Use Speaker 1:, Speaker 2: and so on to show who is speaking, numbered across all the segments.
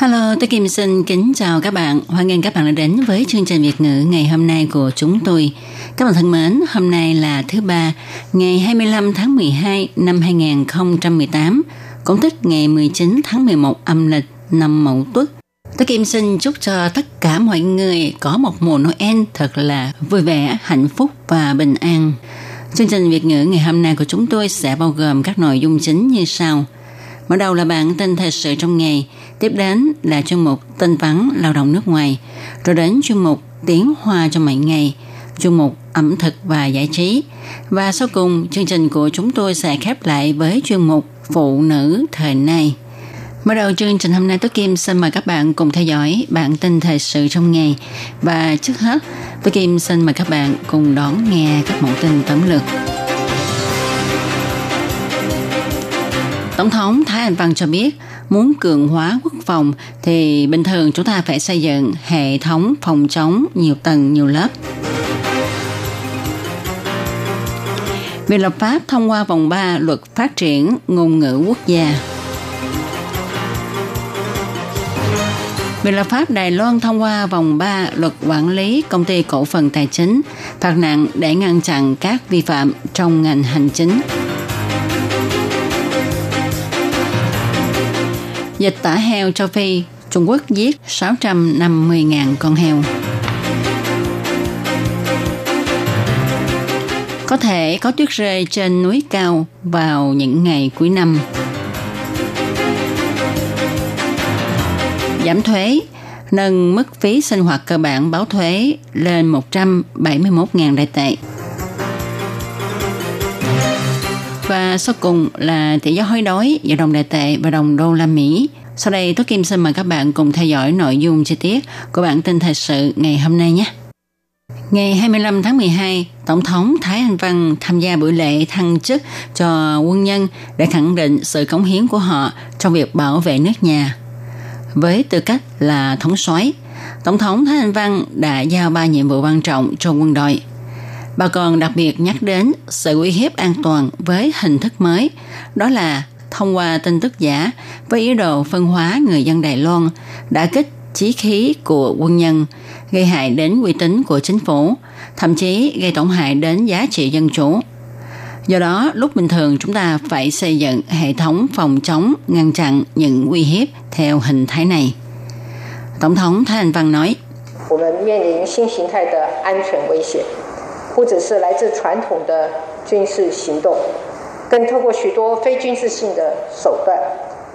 Speaker 1: Hello, tôi Kim xin kính chào các bạn. Hoan nghênh các bạn đã đến với chương trình Việt ngữ ngày hôm nay của chúng tôi. Các bạn thân mến, hôm nay là thứ ba, ngày 25 tháng 12 năm 2018, cũng tức ngày 19 tháng 11 âm lịch năm Mậu Tuất. Tôi Kim xin chúc cho tất cả mọi người có một mùa Noel thật là vui vẻ, hạnh phúc và bình an. Chương trình Việt ngữ ngày hôm nay của chúng tôi sẽ bao gồm các nội dung chính như sau. Mở đầu là bản tin thời sự trong ngày, tiếp đến là chương mục tin vắn lao động nước ngoài, rồi đến chương mục tiếng hoa trong mỗi ngày, chương mục ẩm thực và giải trí. Và sau cùng, chương trình của chúng tôi sẽ khép lại với chuyên mục phụ nữ thời nay. Mở đầu chương trình hôm nay Tố Kim xin mời các bạn cùng theo dõi bản tin thời sự trong ngày. Và trước hết, Tố Kim xin mời các bạn cùng đón nghe các mẫu tin tấm lược. Tổng thống Thái Anh Văn cho biết, muốn cường hóa quốc phòng thì bình thường chúng ta phải xây dựng hệ thống phòng chống nhiều tầng nhiều lớp. Viện lập pháp thông qua vòng 3 luật phát triển ngôn ngữ quốc gia. Viện lập pháp Đài Loan thông qua vòng 3 luật quản lý công ty cổ phần tài chính, phạt nặng để ngăn chặn các vi phạm trong ngành hành chính. Dịch tả heo châu Phi, Trung Quốc giết 650.000 con heo. Có thể có tuyết rơi trên núi cao vào những ngày cuối năm. Giảm thuế, nâng mức phí sinh hoạt cơ bản báo thuế lên 171.000 đại tệ. Và sau cùng là tỷ giá hối đoái giữa đồng đại tệ và đồng đô la Mỹ. Sau đây, Tố Kim xin mời các bạn cùng theo dõi nội dung chi tiết của bản tin thời sự ngày hôm nay nhé. Ngày 25 tháng 12, Tổng thống Thái Anh Văn tham gia buổi lễ thăng chức cho quân nhân để khẳng định sự cống hiến của họ trong việc bảo vệ nước nhà. Với tư cách là thống soái, Tổng thống Thái Anh Văn đã giao ba nhiệm vụ quan trọng cho quân đội. Bà còn đặc biệt nhắc đến sự uy hiếp an toàn với hình thức mới, đó là thông qua tin tức giả với ý đồ phân hóa người dân Đài Loan, đã kích chí khí của quân nhân, gây hại đến uy tín của chính phủ, thậm chí gây tổn hại đến giá trị dân chủ. Do đó, lúc bình thường chúng ta phải xây dựng hệ thống phòng chống, ngăn chặn những uy hiếp theo hình thái này. Tổng thống Thái Anh Văn nói,
Speaker 2: 不只是来自传统的军事行动，更透过许多非军事性的手段，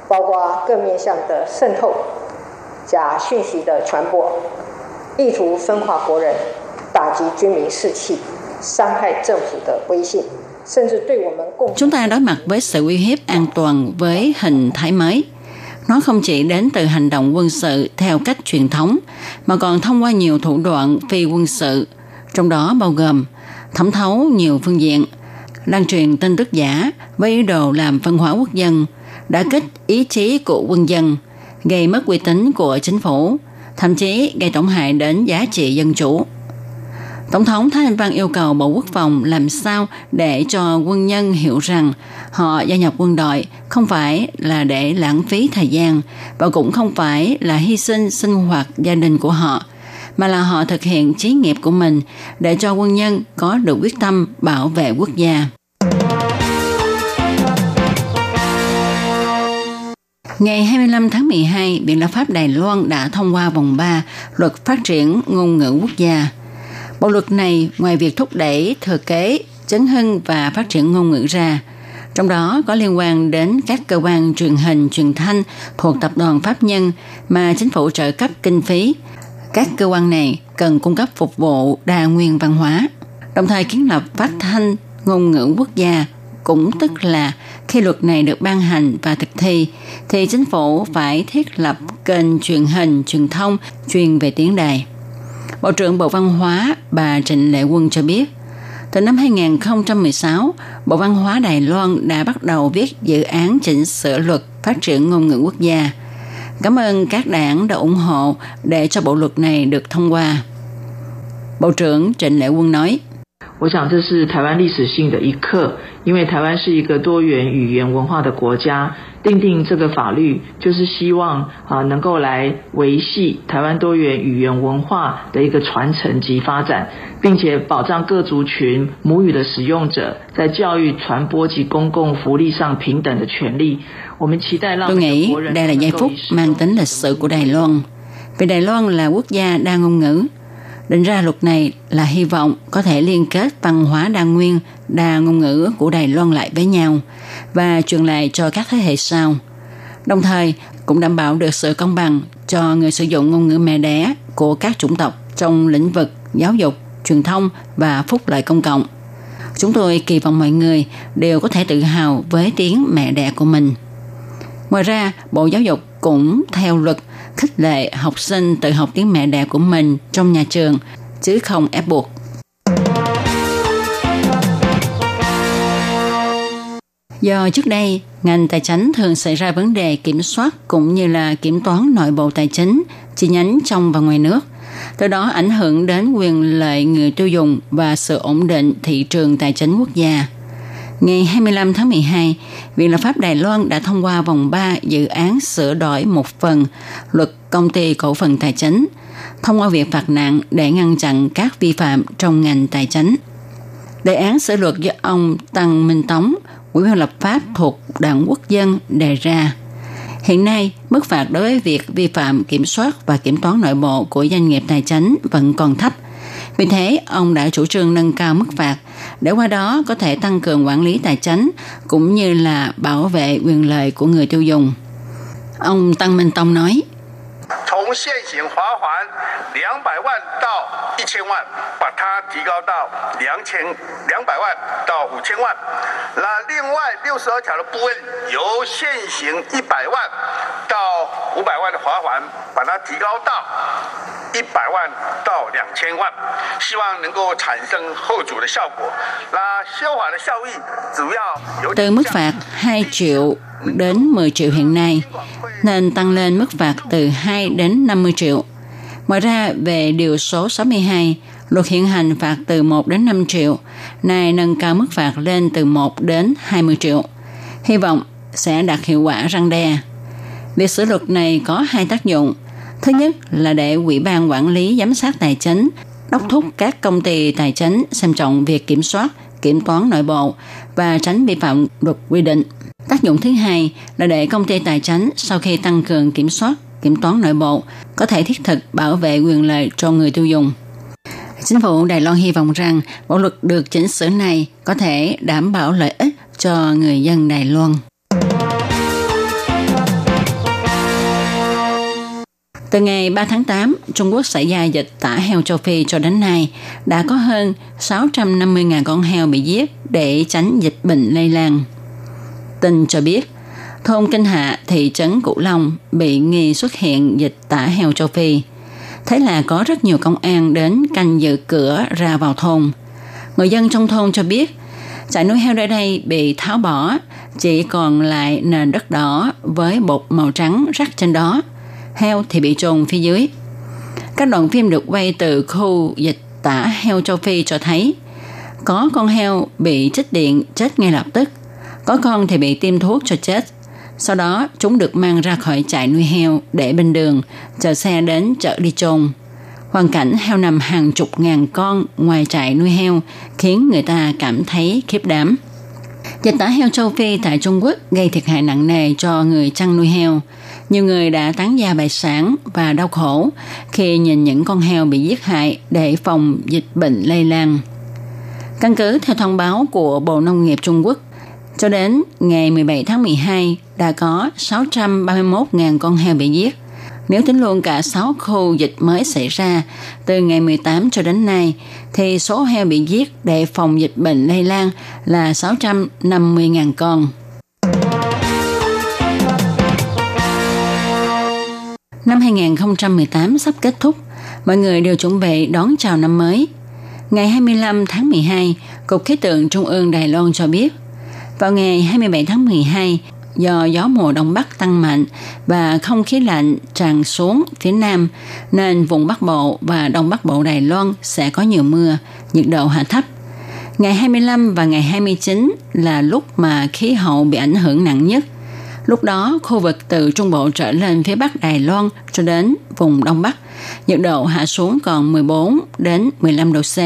Speaker 2: 包括各面向的渗透、假讯息的传播，意图分化国人、打击军民士气、伤害政府的威信，甚至对我们共
Speaker 1: Chúng ta đối mặt với sự uy hiếp an toàn với hình thái mới. Nó không chỉ đến từ hành động quân sự theo cách truyền thống, mà còn thông qua nhiều thủ đoạn phi quân sự, trong đó bao gồm thẩm thấu nhiều phương diện, lan truyền tin tức giả với ý đồ làm phân hóa quốc dân, đã kích ý chí của quân dân, gây mất uy tín của chính phủ, thậm chí gây tổn hại đến giá trị dân chủ. Tổng thống Thái Anh Văn yêu cầu Bộ Quốc phòng làm sao để cho quân nhân hiểu rằng họ gia nhập quân đội không phải là để lãng phí thời gian và cũng không phải là hy sinh sinh hoạt gia đình của họ, mà là họ thực hiện chí nghiệp của mình để cho quân nhân có được quyết tâm bảo vệ quốc gia. Ngày 25 tháng 12, Viện lập pháp Đài Loan đã thông qua vòng 3 luật phát triển ngôn ngữ quốc gia. Bộ luật này ngoài việc thúc đẩy thừa kế, chấn hưng và phát triển ngôn ngữ ra, trong đó có liên quan đến các cơ quan truyền hình, truyền thanh thuộc tập đoàn pháp nhân mà chính phủ trợ cấp kinh phí. Các cơ quan này cần cung cấp phục vụ đa nguyên văn hóa, đồng thời kiến lập phát thanh ngôn ngữ quốc gia cũng tức là khi luật này được ban hành và thực thi, thì chính phủ phải thiết lập kênh truyền hình, truyền thông truyền về tiếng đài. Bộ trưởng Bộ Văn hóa bà Trịnh Lệ Quân cho biết, từ năm 2016, Bộ Văn hóa Đài Loan đã bắt đầu viết dự án chỉnh sửa luật phát triển ngôn ngữ quốc gia. Cảm ơn các đảng đã ủng hộ để cho bộ luật này được thông qua. Bộ trưởng Trịnh Lệ Quân nói,
Speaker 3: 我想这是台湾历史性的一刻，因为台湾是一个多元语言文化的国家，定定这个法律就是希望啊能够来维系台湾多元语言文化的一个传承及发展，并且保障各族群母语的使用者在教育、传播及公共福利上平等的权利。我们期待让
Speaker 1: Tôi nghĩ đây là giây phút mang tính lịch sử của Đài Loan. Vì Đài Loan là quốc gia đa ngôn ngữ, Định ra luật này là hy vọng có thể liên kết văn hóa đa nguyên, đa ngôn ngữ của Đài Loan lại với nhau và truyền lại cho các thế hệ sau. Đồng thời cũng đảm bảo được sự công bằng cho người sử dụng ngôn ngữ mẹ đẻ của các chủng tộc trong lĩnh vực giáo dục, truyền thông và phúc lợi công cộng. Chúng tôi kỳ vọng mọi người đều có thể tự hào với tiếng mẹ đẻ của mình. Ngoài ra, Bộ Giáo dục cũng theo luật khích lệ học sinh tự học tiếng mẹ đẻ của mình trong nhà trường, chứ không ép buộc. Do trước đây, ngành tài chính thường xảy ra vấn đề kiểm soát cũng như là kiểm toán nội bộ tài chính, chi nhánh trong và ngoài nước. Từ đó ảnh hưởng đến quyền lợi người tiêu dùng và sự ổn định thị trường tài chính quốc gia. Ngày 25 tháng 12, Viện Lập pháp Đài Loan đã thông qua vòng 3 dự án sửa đổi một phần luật công ty cổ phần tài chính, thông qua việc phạt nặng để ngăn chặn các vi phạm trong ngành tài chính. Đề án sửa luật do ông Tăng Minh Tống, Ủy ban lập pháp thuộc Đảng Quốc dân đề ra. Hiện nay, mức phạt đối với việc vi phạm kiểm soát và kiểm toán nội bộ của doanh nghiệp tài chính vẫn còn thấp. Vì thế, ông đã chủ trương nâng cao mức phạt để qua đó có thể tăng cường quản lý tài chính cũng như là bảo vệ quyền lợi của người tiêu dùng. Ông Tăng Minh Tông nói,
Speaker 4: là 百万到一千万，把它提高到两千两百万到五千万。那另外六十二条的部分，由现行一百万到五百万的罚款，把它提高到一百万到两千万，希望能够产生后主的效果。那修法的效益主要有
Speaker 1: từ mức phạt 2 triệu đến 10 triệu hiện nay, nên tăng lên mức phạt từ 2 đến 50 triệu. Ngoài ra, về điều số 62, luật hiện hành phạt từ 1 đến 5 triệu, nay nâng cao mức phạt lên từ 1 đến 20 triệu. Hy vọng sẽ đạt hiệu quả răng đe. Việc sửa luật này có hai tác dụng. Thứ nhất là để Ủy ban Quản lý Giám sát Tài chính đốc thúc các công ty tài chính xem trọng việc kiểm soát, kiểm toán nội bộ và tránh vi phạm luật quy định. Tác dụng thứ hai là để công ty tài chính sau khi tăng cường kiểm soát, kiểm toán nội bộ có thể thiết thực bảo vệ quyền lợi cho người tiêu dùng. Chính phủ Đài Loan hy vọng rằng bộ luật được chỉnh sửa này có thể đảm bảo lợi ích cho người dân Đài Loan. Từ ngày 3 tháng 8, Trung Quốc xảy ra dịch tả heo châu Phi cho đến nay đã có hơn 650.000 con heo bị giết để tránh dịch bệnh lây lan. Tin cho biết, thôn Kinh Hạ, thị trấn Cửu Long bị nghi xuất hiện dịch tả heo châu Phi. Thế là có rất nhiều công an đến canh giữ cửa ra vào thôn. Người dân trong thôn cho biết, trại nuôi heo ở đây bị tháo bỏ, chỉ còn lại nền đất đỏ với bột màu trắng rắc trên đó. Heo thì bị trồn phía dưới. Các đoạn phim được quay từ khu dịch tả heo châu Phi cho thấy có con heo bị trích điện chết ngay lập tức, có con thì bị tiêm thuốc cho chết. Sau đó, chúng được mang ra khỏi trại nuôi heo để bên đường, chờ xe đến chợ đi trồn. Hoàn cảnh heo nằm hàng chục ngàn con ngoài trại nuôi heo khiến người ta cảm thấy khiếp đảm. Dịch tả heo châu Phi tại Trung Quốc gây thiệt hại nặng nề cho người chăn nuôi heo. Nhiều người đã tán gia bài sản và đau khổ khi nhìn những con heo bị giết hại để phòng dịch bệnh lây lan. Căn cứ theo thông báo của Bộ Nông nghiệp Trung Quốc, cho đến ngày 17 tháng 12 đã có 631.000 con heo bị giết. Nếu tính luôn cả 6 khu dịch mới xảy ra từ ngày 18 cho đến nay, thì số heo bị giết để phòng dịch bệnh lây lan là 650.000 con. Năm 2018 sắp kết thúc, mọi người đều chuẩn bị đón chào năm mới. Ngày 25 tháng 12, Cục Khí tượng Trung ương Đài Loan cho biết, vào ngày 27 tháng 12, do gió mùa đông bắc tăng mạnh và không khí lạnh tràn xuống phía nam nên vùng Bắc Bộ và Đông Bắc Bộ Đài Loan sẽ có nhiều mưa, nhiệt độ hạ thấp. Ngày 25 và ngày 29 là lúc mà khí hậu bị ảnh hưởng nặng nhất. Lúc đó, khu vực từ Trung Bộ trở lên phía Bắc Đài Loan cho đến vùng Đông Bắc, nhiệt độ hạ xuống còn 14 đến 15 độ C.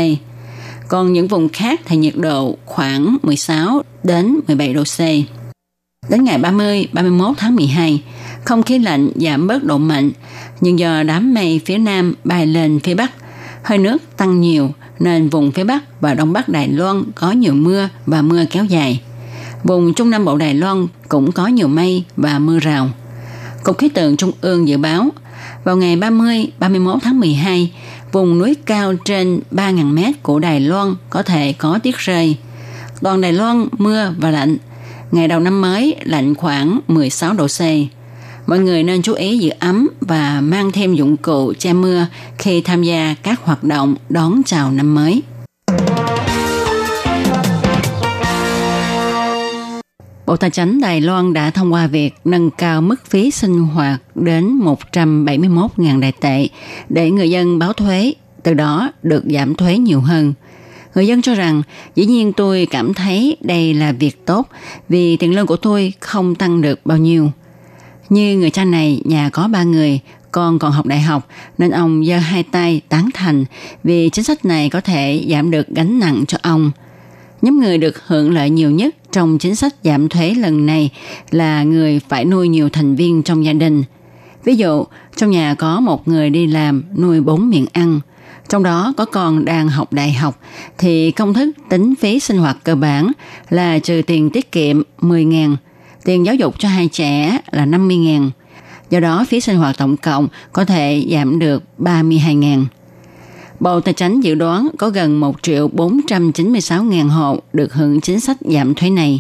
Speaker 1: Còn những vùng khác thì nhiệt độ khoảng 16 đến 17 độ C. Đến ngày 30, 31 tháng 12, không khí lạnh giảm bớt độ mạnh, nhưng do đám mây phía nam bay lên phía bắc, hơi nước tăng nhiều nên vùng phía bắc và đông bắc Đài Loan có nhiều mưa và mưa kéo dài. Vùng Trung Nam Bộ Đài Loan cũng có nhiều mây và mưa rào. Cục khí tượng Trung ương dự báo, vào ngày 30, 31 tháng 12, vùng núi cao trên 3.000 mét của Đài Loan có thể có tiết rơi. Toàn Đài Loan mưa và lạnh, Ngày đầu năm mới lạnh khoảng 16 độ C. Mọi người nên chú ý giữ ấm và mang thêm dụng cụ che mưa khi tham gia các hoạt động đón chào năm mới. Bộ Tài chính Đài Loan đã thông qua việc nâng cao mức phí sinh hoạt đến 171.000 đại tệ để người dân báo thuế, từ đó được giảm thuế nhiều hơn – Người dân cho rằng dĩ nhiên tôi cảm thấy đây là việc tốt vì tiền lương của tôi không tăng được bao nhiêu. Như người cha này nhà có ba người, con còn học đại học nên ông giơ hai tay tán thành vì chính sách này có thể giảm được gánh nặng cho ông. Nhóm người được hưởng lợi nhiều nhất trong chính sách giảm thuế lần này là người phải nuôi nhiều thành viên trong gia đình. Ví dụ, trong nhà có một người đi làm nuôi bốn miệng ăn, trong đó có con đang học đại học, thì công thức tính phí sinh hoạt cơ bản là trừ tiền tiết kiệm 10.000, tiền giáo dục cho hai trẻ là 50.000. Do đó, phí sinh hoạt tổng cộng có thể giảm được 32.000. Bộ Tài chính dự đoán có gần 1 triệu 496 ngàn hộ được hưởng chính sách giảm thuế này.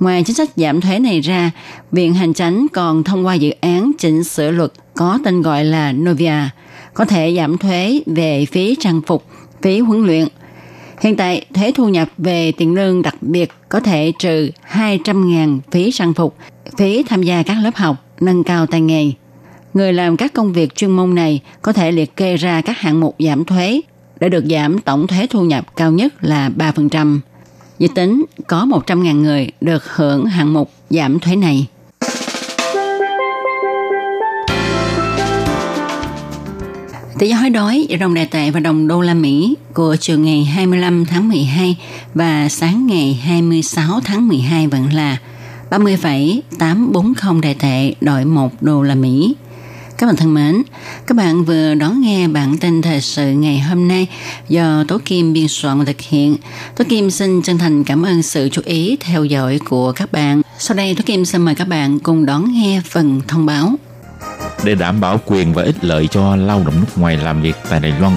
Speaker 1: Ngoài chính sách giảm thuế này ra, Viện Hành Chánh còn thông qua dự án chỉnh sửa luật có tên gọi là Novia – có thể giảm thuế về phí trang phục, phí huấn luyện. Hiện tại, thuế thu nhập về tiền lương đặc biệt có thể trừ 200.000 phí trang phục, phí tham gia các lớp học, nâng cao tay nghề. Người làm các công việc chuyên môn này có thể liệt kê ra các hạng mục giảm thuế để được giảm tổng thuế thu nhập cao nhất là 3%. Dự tính có 100.000 người được hưởng hạng mục giảm thuế này. Tỷ giá hối đoái giữa đồng đại tệ và đồng đô la Mỹ của chiều ngày 25 tháng 12 và sáng ngày 26 tháng 12 vẫn là 30,840 đại tệ đổi 1 đô la Mỹ. Các bạn thân mến, các bạn vừa đón nghe bản tin thời sự ngày hôm nay do Tố Kim biên soạn và thực hiện. Tố Kim xin chân thành cảm ơn sự chú ý theo dõi của các bạn. Sau đây Tố Kim xin mời các bạn cùng đón nghe phần thông báo.
Speaker 5: Để đảm bảo quyền và ích lợi cho lao động nước ngoài làm việc tại Đài Loan,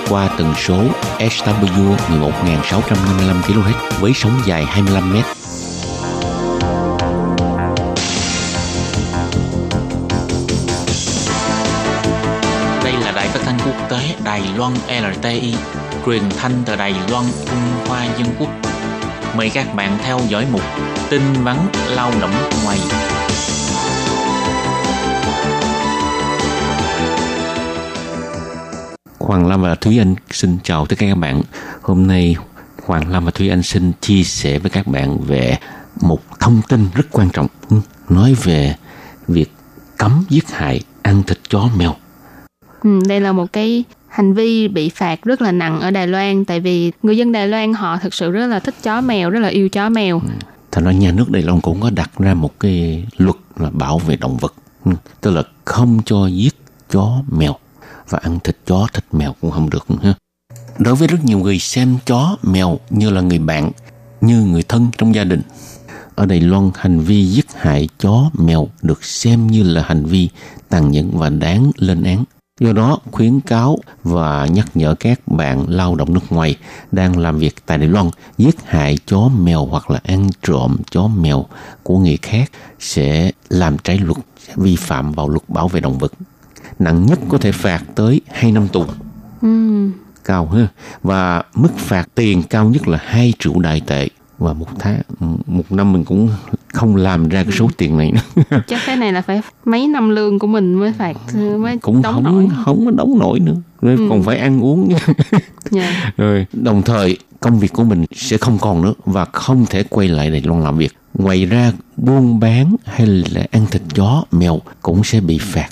Speaker 6: qua tần số SW 11.655 kHz với sóng dài 25 m. Đây là đài phát thanh quốc tế Đài Loan LTI, truyền thanh từ Đài Loan, Trung Hoa Dân Quốc. Mời các bạn theo dõi mục tin vắn lao động ngoài. Hoàng Lam và Thúy Anh xin chào tất cả các bạn. Hôm nay Hoàng Lam và Thúy Anh xin chia sẻ với các bạn về một thông tin rất quan trọng nói về việc cấm giết hại ăn thịt chó mèo.
Speaker 7: Ừ, đây là một cái hành vi bị phạt rất là nặng ở Đài Loan tại vì người dân Đài Loan họ thực sự rất là thích chó mèo, rất là yêu chó mèo. Ừ.
Speaker 6: Thành ra nhà nước Đài Loan cũng có đặt ra một cái luật là bảo vệ động vật, ừ. tức là không cho giết chó mèo và ăn thịt chó, thịt mèo cũng không được. Ha. Đối với rất nhiều người xem chó, mèo như là người bạn, như người thân trong gia đình. Ở Đài Loan, hành vi giết hại chó, mèo được xem như là hành vi tàn nhẫn và đáng lên án. Do đó, khuyến cáo và nhắc nhở các bạn lao động nước ngoài đang làm việc tại Đài Loan giết hại chó mèo hoặc là ăn trộm chó mèo của người khác sẽ làm trái luật, sẽ vi phạm vào luật bảo vệ động vật. Nặng nhất có thể phạt tới 2 năm tù.
Speaker 7: Ừ.
Speaker 6: Cao ha. Và mức phạt tiền cao nhất là 2 triệu đại tệ và một tháng một năm mình cũng không làm ra cái số tiền này nữa
Speaker 7: chắc cái này là phải mấy năm lương của mình mới phạt mới
Speaker 6: cũng
Speaker 7: đóng
Speaker 6: không
Speaker 7: nổi.
Speaker 6: không có đóng nổi nữa rồi ừ. còn phải ăn uống
Speaker 7: yeah.
Speaker 6: rồi đồng thời công việc của mình sẽ không còn nữa và không thể quay lại Đài Loan làm việc ngoài ra buôn bán hay là ăn thịt chó mèo cũng sẽ bị phạt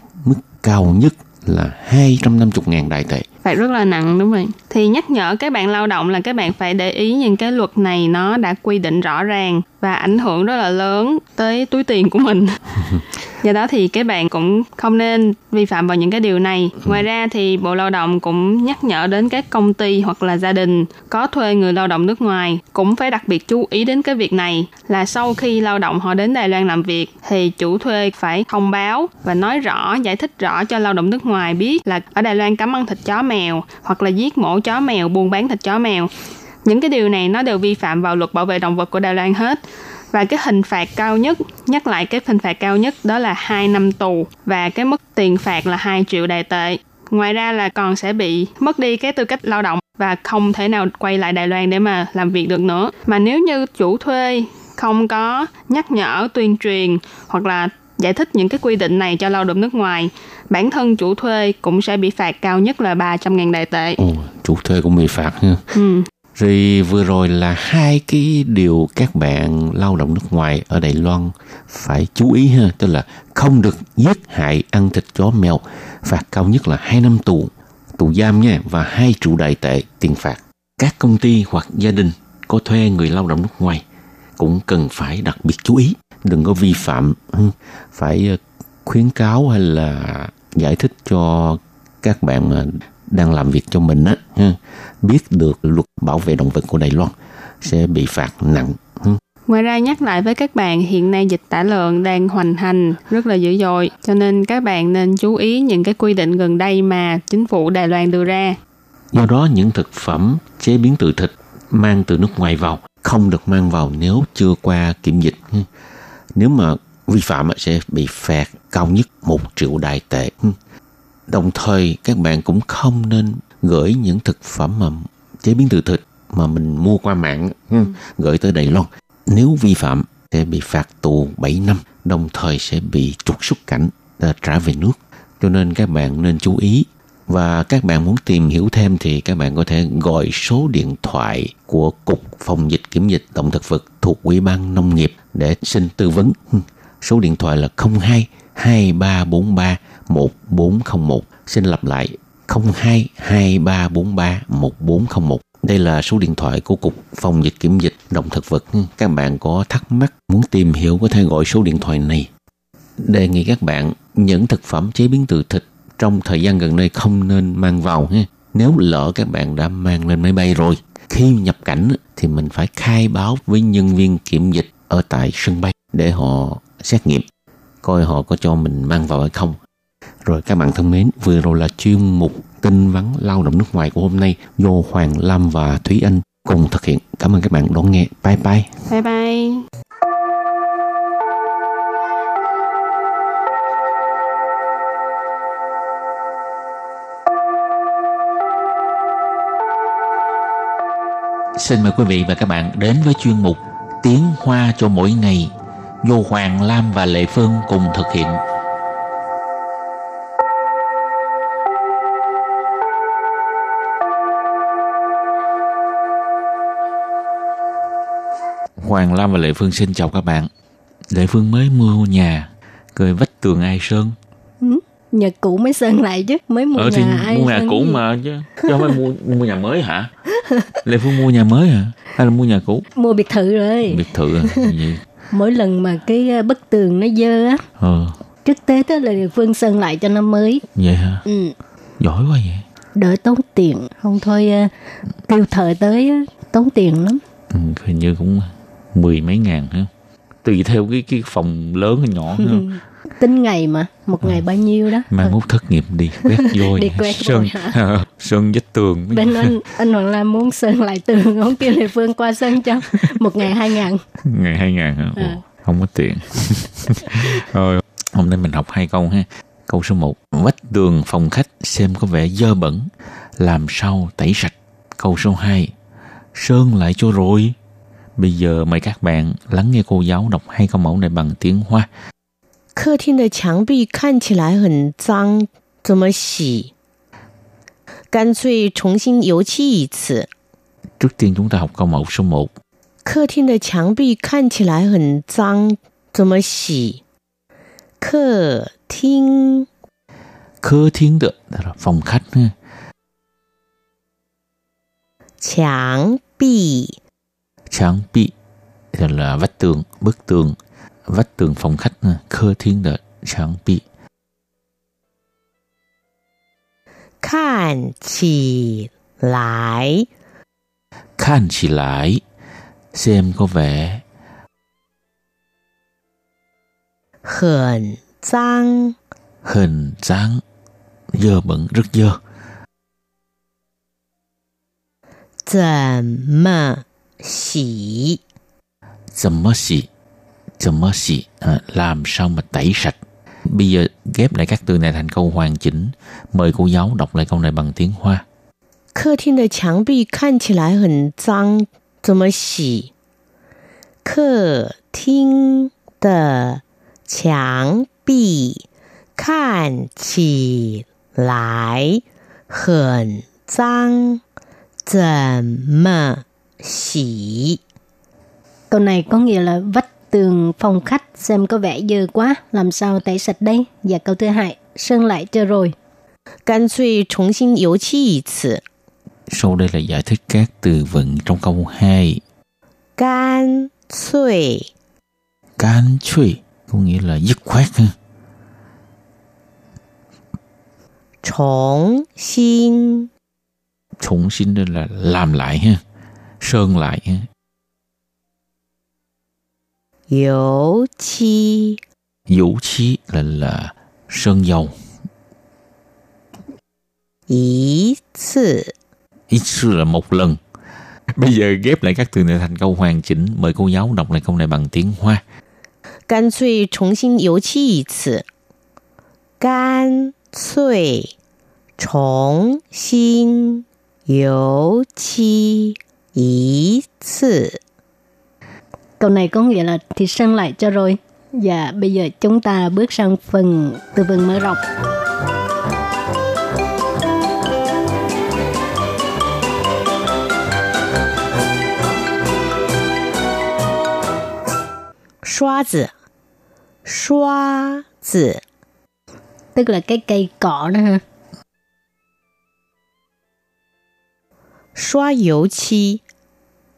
Speaker 6: cao nhất là 250.000 đại tệ.
Speaker 7: Phạt rất là nặng đúng rồi thì nhắc nhở các bạn lao động là các bạn phải để ý những cái luật này nó đã quy định rõ ràng và ảnh hưởng rất là lớn tới túi tiền của mình. Do đó thì các bạn cũng không nên vi phạm vào những cái điều này. Ngoài ra thì bộ lao động cũng nhắc nhở đến các công ty hoặc là gia đình có thuê người lao động nước ngoài cũng phải đặc biệt chú ý đến cái việc này, là sau khi lao động họ đến đài loan làm việc thì chủ thuê phải thông báo và nói rõ, giải thích rõ cho lao động nước ngoài biết là ở đài loan cấm ăn thịt chó mèo hoặc là giết mổ chó mèo, buôn bán thịt chó mèo. Những cái điều này nó đều vi phạm vào luật bảo vệ động vật của Đài Loan hết. Và cái hình phạt cao nhất, nhắc lại cái hình phạt cao nhất đó là 2 năm tù và cái mức tiền phạt là 2 triệu đài tệ. Ngoài ra là còn sẽ bị mất đi cái tư cách lao động và không thể nào quay lại Đài Loan để mà làm việc được nữa. Mà nếu như chủ thuê không có nhắc nhở tuyên truyền hoặc là giải thích những cái quy định này cho lao động nước ngoài bản thân chủ thuê cũng sẽ bị phạt cao nhất là 300.000 đại tệ.
Speaker 6: Ồ, chủ thuê cũng bị phạt ha.
Speaker 7: Ừ.
Speaker 6: Rồi vừa rồi là hai cái điều các bạn lao động nước ngoài ở Đài Loan phải chú ý ha, tức là không được giết hại ăn thịt chó mèo, phạt cao nhất là 2 năm tù, tù giam nha và 2 triệu đại tệ tiền phạt. Các công ty hoặc gia đình có thuê người lao động nước ngoài cũng cần phải đặc biệt chú ý, đừng có vi phạm, phải ờ, khuyến cáo hay là giải thích cho các bạn mà đang làm việc cho mình á biết được luật bảo vệ động vật của Đài Loan sẽ bị phạt nặng.
Speaker 7: Ngoài ra nhắc lại với các bạn hiện nay dịch tả lợn đang hoành hành rất là dữ dội cho nên các bạn nên chú ý những cái quy định gần đây mà chính phủ Đài Loan đưa ra.
Speaker 6: Do đó những thực phẩm chế biến từ thịt mang từ nước ngoài vào không được mang vào nếu chưa qua kiểm dịch. Nếu mà vi phạm sẽ bị phạt cao nhất một triệu đại tệ. Đồng thời các bạn cũng không nên gửi những thực phẩm mà chế biến từ thịt mà mình mua qua mạng ừ. gửi tới Đài Loan. Nếu vi phạm sẽ bị phạt tù 7 năm, đồng thời sẽ bị trục xuất cảnh à, trả về nước. Cho nên các bạn nên chú ý và các bạn muốn tìm hiểu thêm thì các bạn có thể gọi số điện thoại của Cục Phòng dịch Kiểm dịch Động thực vật thuộc Ủy ban Nông nghiệp để xin tư vấn. Số điện thoại là 02 2343 1401. Xin lặp lại 02 2343 1401. Đây là số điện thoại của Cục Phòng dịch Kiểm dịch Động thực vật. Các bạn có thắc mắc, muốn tìm hiểu có thể gọi số điện thoại này. Đề nghị các bạn những thực phẩm chế biến từ thịt trong thời gian gần đây không nên mang vào ha. Nếu lỡ các bạn đã mang lên máy bay rồi, khi nhập cảnh thì mình phải khai báo với nhân viên kiểm dịch
Speaker 5: ở tại sân bay để họ xét nghiệm coi họ có cho mình mang vào hay không. Rồi các bạn thân mến, vừa rồi là chuyên mục tin vắn lao động nước ngoài của hôm nay do Hoàng Lam và Thúy Anh cùng thực hiện. Cảm ơn các bạn đón nghe. Bye bye.
Speaker 7: Bye bye.
Speaker 5: Xin mời quý vị và các bạn đến với chuyên mục Tiếng Hoa cho mỗi ngày do Hoàng Lam và Lệ Phương cùng thực hiện. Hoàng Lam và Lệ Phương xin chào các bạn. Lệ Phương mới mua nhà, cười vách tường ai sơn.
Speaker 8: Ừ, nhà cũ mới sơn lại chứ, mới mua
Speaker 5: Ờ
Speaker 8: nhà
Speaker 5: thì
Speaker 8: ai
Speaker 5: mua nhà cũ
Speaker 8: gì?
Speaker 5: mà chứ, chứ không phải mua mua nhà mới hả? Lệ Phương mua nhà mới hả? Hay là mua nhà cũ?
Speaker 8: Mua biệt thự rồi.
Speaker 5: Biệt thự à? Vậy.
Speaker 8: Mỗi lần mà cái ờ, bức tường nó dơ á,
Speaker 5: Ờ,
Speaker 8: trước Tết á là địa phương sơn lại cho nó mới.
Speaker 5: vậy hả?
Speaker 8: Ừ,
Speaker 5: Giỏi quá vậy.
Speaker 8: đỡ tốn tiền. Không thôi ờ, kêu thợ tới á, tốn tiền lắm.
Speaker 5: Ừ, hình như cũng mười mấy ngàn ha. Tùy theo cái cái phòng lớn hay nhỏ ha.
Speaker 8: Tính ngày mà, một ngày bao nhiêu đó.
Speaker 5: Mai mốt thất nghiệp đi quét vôi
Speaker 8: Đi quét
Speaker 5: sơn. sơn vách tường.
Speaker 8: Bên anh, anh Hoàng Lam muốn sơn lại tường, không kêu địa phương qua sơn cho. Một ngày hai ngàn.
Speaker 5: ngày hai ngàn hả?
Speaker 8: À.
Speaker 5: không có tiền. Rồi hôm nay mình học hai câu ha. Câu số 1 vách tường phòng khách xem có vẻ dơ bẩn. Làm sao tẩy sạch? Câu số 2 sơn lại cho rồi. Bây giờ mời các bạn lắng nghe cô giáo đọc hai câu mẫu này bằng tiếng hoa
Speaker 9: 客厅的墙壁看起来很脏，怎么洗？干脆重新油漆一次。
Speaker 5: trước tiên chúng ta học câu mẫu số 1
Speaker 9: 客厅的墙壁看起来很脏，怎么洗？客厅
Speaker 5: khơ thiên được đó là phòng khách ha
Speaker 9: 墙壁
Speaker 5: Trang bị đó là vách tường, bức tường, vách tường phòng khách à, khơ thiên đợt trang bị.
Speaker 9: Khan chỉ lại.
Speaker 5: Khan chỉ lại. Xem có vẻ
Speaker 9: Hờn trang
Speaker 5: Hờn trang Dơ bẩn rất dơ.
Speaker 9: Zầm mơ xỉ
Speaker 5: Zầm mơ xỉ dầm mơ xì à, làm sao mà tẩy sạch bây giờ ghép lại các từ này thành câu hoàn chỉnh mời cô giáo đọc lại câu này bằng tiếng hoa
Speaker 9: 客厅的墙壁看起来很脏，怎么洗？客厅的墙壁看起来很脏，怎么洗？
Speaker 8: Câu này có nghĩa là vách tường phòng khách xem có vẻ dơ quá, làm sao tẩy sạch đây? Và câu thứ hai, sơn lại cho rồi.
Speaker 9: Can suy trọng xin yếu chi chi 次.
Speaker 5: Sau đây là giải thích các từ vựng trong câu 2.
Speaker 9: Can suy
Speaker 5: Can suy có nghĩa là dứt khoát
Speaker 9: Chống Trọng
Speaker 5: xin Trọng xin là làm lại. Sơn lại.
Speaker 9: 油漆
Speaker 5: vũ khí là là sơn dầu
Speaker 9: 一次。
Speaker 5: ít sư là một lần bây giờ ghép lại các từ này thành câu hoàn chỉnh mời cô giáo đọc lại câu này bằng tiếng hoa
Speaker 9: 干脆重新油漆一次。干脆重新油漆一次。
Speaker 8: Câu này có nghĩa là thì sân lại cho rồi. Và bây giờ chúng ta bước sang phần từ vựng mở rộng.
Speaker 9: Xóa zi Xóa zi
Speaker 8: Tức là cái cây cỏ đó ha.
Speaker 9: Xóa dầu chi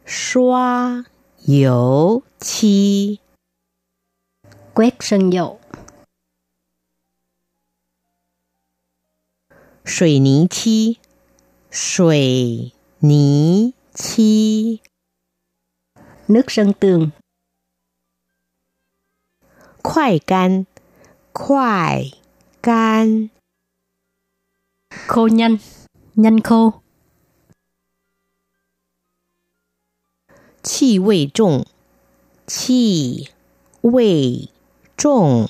Speaker 9: Xóa 油漆，
Speaker 8: Quét sơn dầu.
Speaker 9: 水泥漆，水泥漆，
Speaker 8: Nước sơn tường.
Speaker 9: 快干，快干，
Speaker 8: khô nhanh, nhanh khô,
Speaker 9: 气味重，气味重，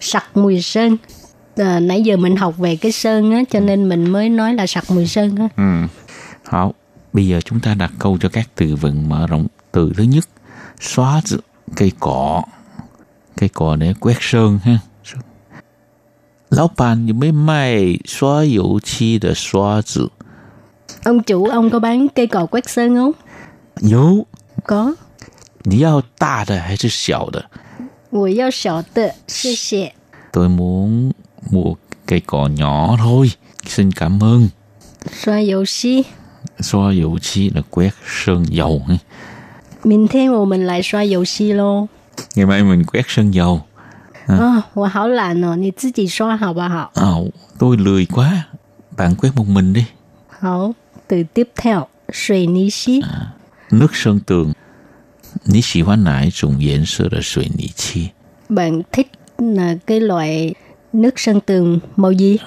Speaker 8: sặc mùi sơn. À, nãy giờ mình học về cái sơn á, cho nên mình mới nói là sặc mùi sơn á.
Speaker 5: Ừ. Hảo, bây giờ chúng ta đặt câu cho các từ vựng mở rộng. Từ thứ nhất, xóa dự, cây cọ. Cây cọ để quét sơn ha. Lão bàn, có mấy mai xóa dầu chi de xóa dự?
Speaker 8: Ông chủ, ông có bán cây cọ quét sơn không?
Speaker 5: 有，
Speaker 8: Có.
Speaker 5: 你要大的还是小的？
Speaker 8: 我要小的，谢谢。
Speaker 5: Tôi muốn mua cây cọ nhỏ thôi. Xin cảm ơn.
Speaker 8: Xoa dầu xi.
Speaker 5: Xóa dầu chi là quét sơn dầu. ha.
Speaker 8: Mình thêm một mình lại xoa dầu xi lô.
Speaker 5: Ngày mai mình quét sơn dầu.
Speaker 8: 啊，我好懒哦，你自己刷好不好？
Speaker 5: Ồ, tôi lười quá. Bạn quét một mình đi.
Speaker 8: 好，từ tiếp theo,水泥漆，
Speaker 5: Nước sơn tường. 你喜欢哪一种颜色的水泥漆？
Speaker 8: bạn thích là cái loại nước sơn tường màu gì?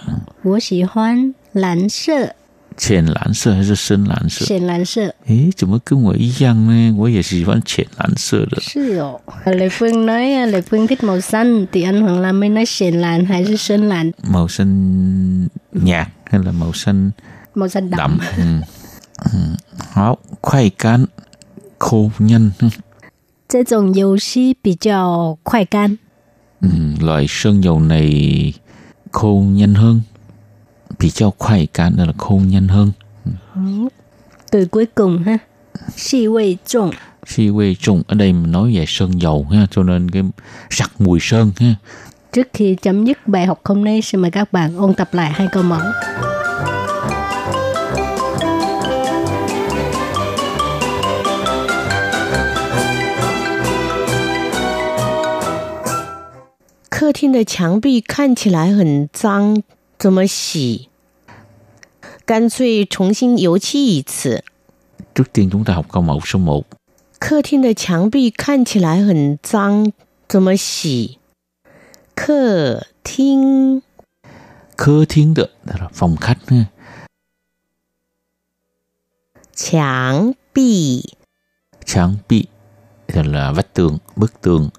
Speaker 8: 我喜欢蓝色，
Speaker 5: 浅蓝色还是深蓝色？
Speaker 8: 浅蓝色。
Speaker 5: 诶，怎么跟我一样呢？我也喜欢浅蓝色的。
Speaker 8: 是哦，Lệ Phương nói à, Lệ Phương thích màu xanh thì anh Hoàng Lam mới nói sền làn hay là sơn làn
Speaker 5: Màu xanh nhạt hay là màu xanh
Speaker 8: màu xanh đậm.
Speaker 5: đậm? Ừ. Ừ. Hảo, khoai cán, khô nhanh.
Speaker 8: 这种游戏比较快干，
Speaker 5: Ừ, loại sơn dầu này khô nhanh hơn. Bị cho khoai cán là khô nhanh hơn.
Speaker 8: từ cuối cùng ha, xì vị trọng,
Speaker 5: Khi quê trùng ở đây mình nói về sơn dầu ha, cho nên cái sặc mùi sơn ha.
Speaker 8: Trước khi chấm dứt bài học hôm nay, xin mời các bạn ôn tập lại hai câu mẫu. “
Speaker 9: 客厅的墙壁看起来很脏，怎么洗？干脆重新油漆一次。
Speaker 5: Trước tiên chúng ta học câu mẫu số 1.
Speaker 9: 客厅的墙壁看起来很脏，怎么洗？客厅
Speaker 5: Khơ thiên được, đó là phòng khách ha.
Speaker 9: 墙壁
Speaker 5: Trang bị đó là vách tường, bức tường,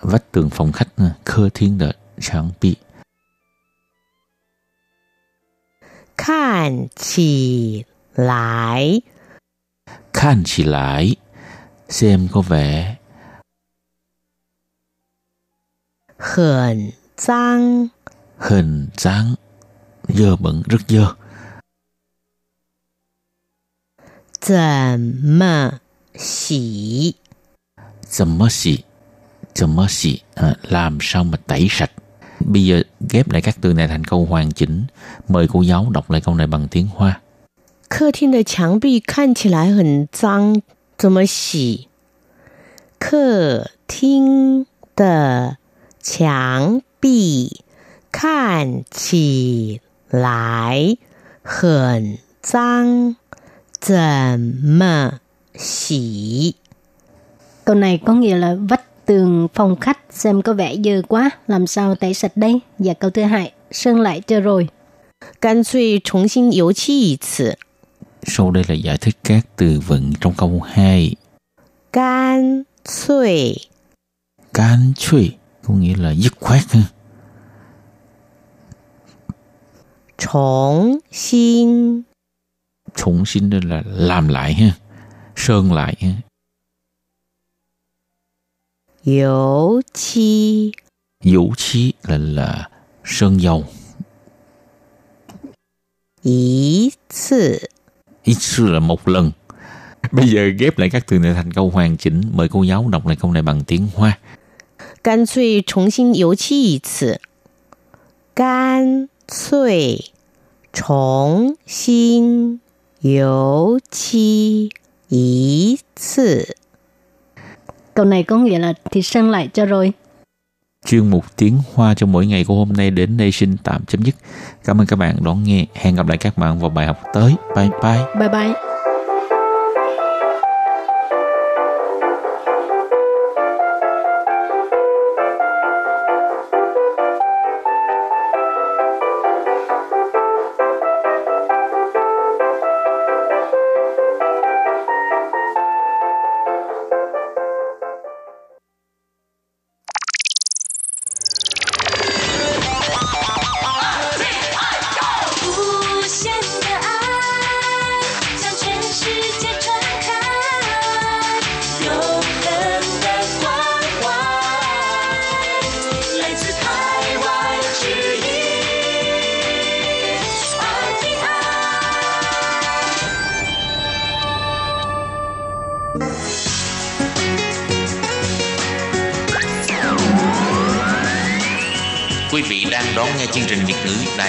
Speaker 5: vách tường phòng khách ờ, khơ thiên đợi trang bị.
Speaker 9: Khan chỉ lại.
Speaker 5: Khan chỉ lại. Xem có vẻ.
Speaker 9: Hẳn trang
Speaker 5: Hẳn trang Dơ bẩn rất dơ.
Speaker 9: Zầm mơ xỉ
Speaker 5: Zầm mơ xỉ dầm mơ xị, à, làm sao mà tẩy sạch. Bây giờ ghép lại các từ này thành câu hoàn chỉnh. Mời cô giáo đọc lại câu này bằng tiếng Hoa.
Speaker 9: 客厅的墙壁看起来很脏，怎么洗？客厅的墙壁看起来很脏，怎么洗？
Speaker 8: Câu này có nghĩa là vách tường phòng khách xem có vẻ dơ quá, làm sao tẩy sạch đây? Và câu thứ hai, sơn lại cho rồi.
Speaker 9: Can suy trọng xin yếu chi 次.
Speaker 5: Sau đây là giải thích các từ vựng trong câu 2.
Speaker 9: Can suy
Speaker 5: Can suy có nghĩa là dứt khoát ha.
Speaker 9: Trọng xin
Speaker 5: Trọng xin là làm lại ha. Sơn lại.
Speaker 9: 油漆
Speaker 5: Vũ khí là là sơn dầu.
Speaker 9: 一次。
Speaker 5: Ít sư là một lần. Bây giờ ghép lại các từ này thành câu hoàn chỉnh. Mời cô giáo đọc lại câu này bằng tiếng Hoa.
Speaker 9: 干脆重新油漆一次。干脆重新油漆一次。
Speaker 8: Câu này có nghĩa là thì sơn lại cho rồi.
Speaker 5: Chuyên mục tiếng Hoa cho mỗi ngày của hôm nay đến đây xin tạm chấm dứt. Cảm ơn các bạn đón nghe. Hẹn gặp lại các bạn vào bài học tới. Bye bye.
Speaker 8: Bye bye.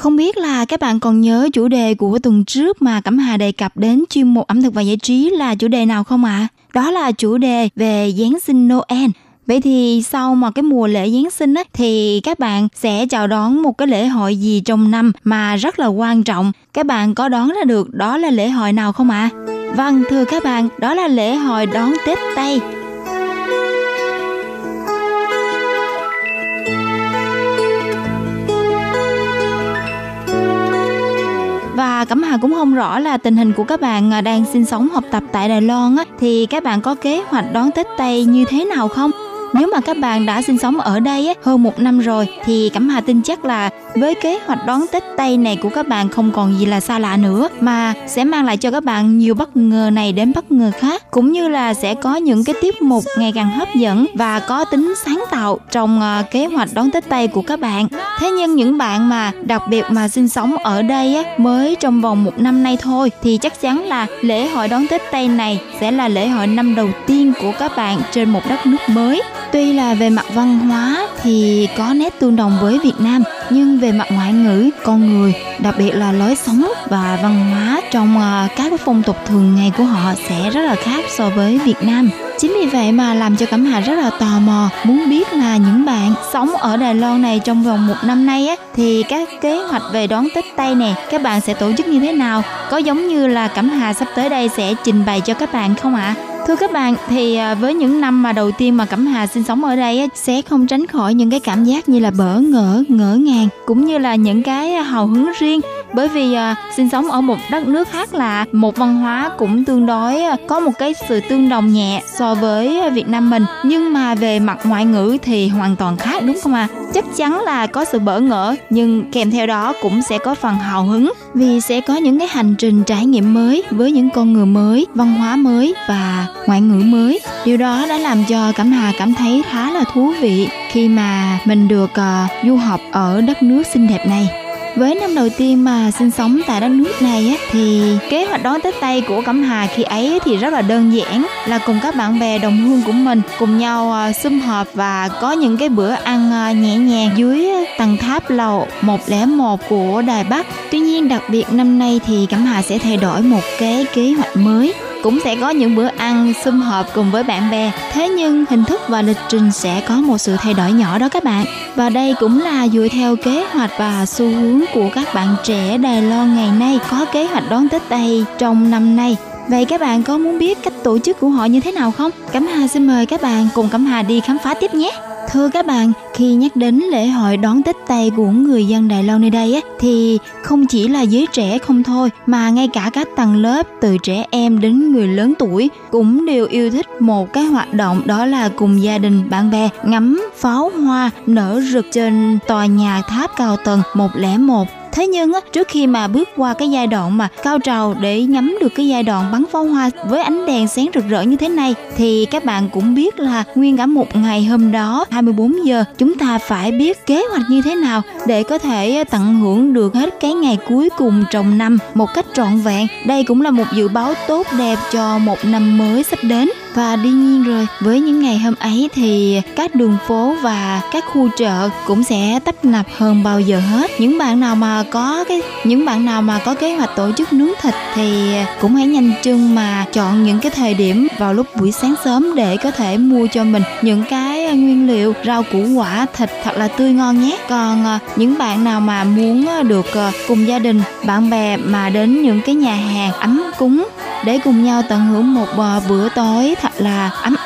Speaker 10: Không biết là các bạn còn nhớ chủ đề của tuần trước mà Cẩm Hà đề cập đến chuyên mục ẩm thực và giải trí là chủ đề nào không ạ? À? Đó là chủ đề về Giáng sinh Noel. Vậy thì sau một cái mùa lễ Giáng sinh á, thì các bạn sẽ chào đón một cái lễ hội gì trong năm mà rất là quan trọng. Các bạn có đoán ra được đó là lễ hội nào không ạ? À? Vâng, thưa các bạn, đó là lễ hội đón Tết Tây và Cẩm Hà cũng không rõ là tình hình của các bạn à, đang sinh sống học tập tại Đài Loan á, thì các bạn có kế hoạch đón Tết Tây như thế nào không? Nếu mà các bạn đã sinh sống ở đây hơn một năm rồi, thì Cẩm Hà tin chắc là với kế hoạch đón Tết Tây này của các bạn không còn gì là xa lạ nữa, mà sẽ mang lại cho các bạn nhiều bất ngờ này đến bất ngờ khác cũng như là sẽ có những cái tiết mục ngày càng hấp dẫn và có tính sáng tạo trong ờ, kế hoạch đón Tết Tây của các bạn. Thế nhưng những bạn mà đặc biệt mà sinh sống ở đây mới trong vòng một năm nay thôi, thì chắc chắn là lễ hội đón Tết Tây này sẽ là lễ hội năm đầu tiên của các bạn trên một đất nước mới. Tuy là về mặt văn hóa thì có nét tương đồng với Việt Nam nhưng về mặt ngoại ngữ, con người, đặc biệt là lối sống và văn hóa trong ờ, các phong tục thường ngày của họ sẽ rất là khác so với Việt Nam. Chính vì vậy mà làm cho Cẩm Hà rất là tò mò muốn biết là những bạn sống ở Đài Loan này trong vòng một năm nay á thì các kế hoạch về đón Tết Tây nè các bạn sẽ tổ chức như thế nào? Có giống như là Cẩm Hà sắp tới đây sẽ trình bày cho các bạn không ạ? À? Thưa các bạn, thì à, với những năm mà đầu tiên mà Cẩm Hà sinh sống ở đây sẽ không tránh khỏi những cái cảm giác như là bỡ ngỡ, ngỡ ngàng cũng như là những cái à, hào hứng riêng bởi vì à, sinh sống ở một đất nước khác là một văn hóa cũng tương đối à, có một cái sự tương đồng nhẹ so với Việt Nam mình nhưng mà về mặt ngoại ngữ thì hoàn toàn khác đúng không ạ? À? Chắc chắn là có sự bỡ ngỡ nhưng kèm theo đó cũng sẽ có phần hào hứng vì sẽ có những cái hành trình trải nghiệm mới với những con người mới, văn hóa mới và ngoại ngữ mới. Điều đó đã làm cho Cẩm Hà cảm thấy khá là thú vị khi mà mình được uh, du học ở đất nước xinh đẹp này. Với năm đầu tiên mà sinh sống tại đất nước này á, thì kế hoạch đón Tết Tây của Cẩm Hà khi ấy thì rất là đơn giản là cùng các bạn bè đồng hương của mình cùng nhau à, sum họp và có những cái bữa ăn à, nhẹ nhàng dưới tầng tháp lầu 101 của Đài Bắc. Tuy nhiên đặc biệt năm nay thì Cẩm Hà sẽ thay đổi một cái kế hoạch mới cũng sẽ có những bữa ăn sum họp cùng với bạn bè thế nhưng hình thức và lịch trình sẽ có một sự thay đổi nhỏ đó các bạn và đây cũng là dựa theo kế hoạch và xu hướng của các bạn trẻ Đài Loan ngày nay có kế hoạch đón Tết Tây trong năm nay Vậy các bạn có muốn biết cách tổ chức của họ như thế nào không? Cẩm Hà xin mời các bạn cùng Cẩm Hà đi khám phá tiếp nhé. Thưa các bạn, khi nhắc đến lễ hội đón Tết Tây của người dân Đài Loan nơi đây á, thì không chỉ là giới trẻ không thôi mà ngay cả các tầng lớp từ trẻ em đến người lớn tuổi cũng đều yêu thích một cái hoạt động đó là cùng gia đình bạn bè ngắm pháo hoa nở rực trên tòa nhà tháp cao tầng 101 thế nhưng á, trước khi mà bước qua cái giai đoạn mà cao trào để ngắm được cái giai đoạn bắn pháo hoa với ánh đèn sáng rực rỡ như thế này thì các bạn cũng biết là nguyên cả một ngày hôm đó 24 giờ chúng ta phải biết kế hoạch như thế nào để có thể tận hưởng được hết cái ngày cuối cùng trong năm một cách trọn vẹn. Đây cũng là một dự báo tốt đẹp cho một năm mới sắp đến. Và đương nhiên rồi với những ngày hôm ấy thì các đường phố và các khu chợ cũng sẽ tấp nập hơn bao giờ hết. Những bạn nào mà có cái, những bạn nào mà có kế hoạch tổ chức nướng thịt thì cũng hãy nhanh chân mà chọn những cái thời điểm vào lúc buổi sáng sớm để có thể mua cho mình những cái à, nguyên liệu, rau củ quả, thịt thật là tươi ngon nhé. Còn à, những bạn nào mà muốn à, được cùng gia đình, bạn bè mà đến những cái nhà hàng ấm cúng để cùng nhau tận hưởng một bữa tối thật là ấm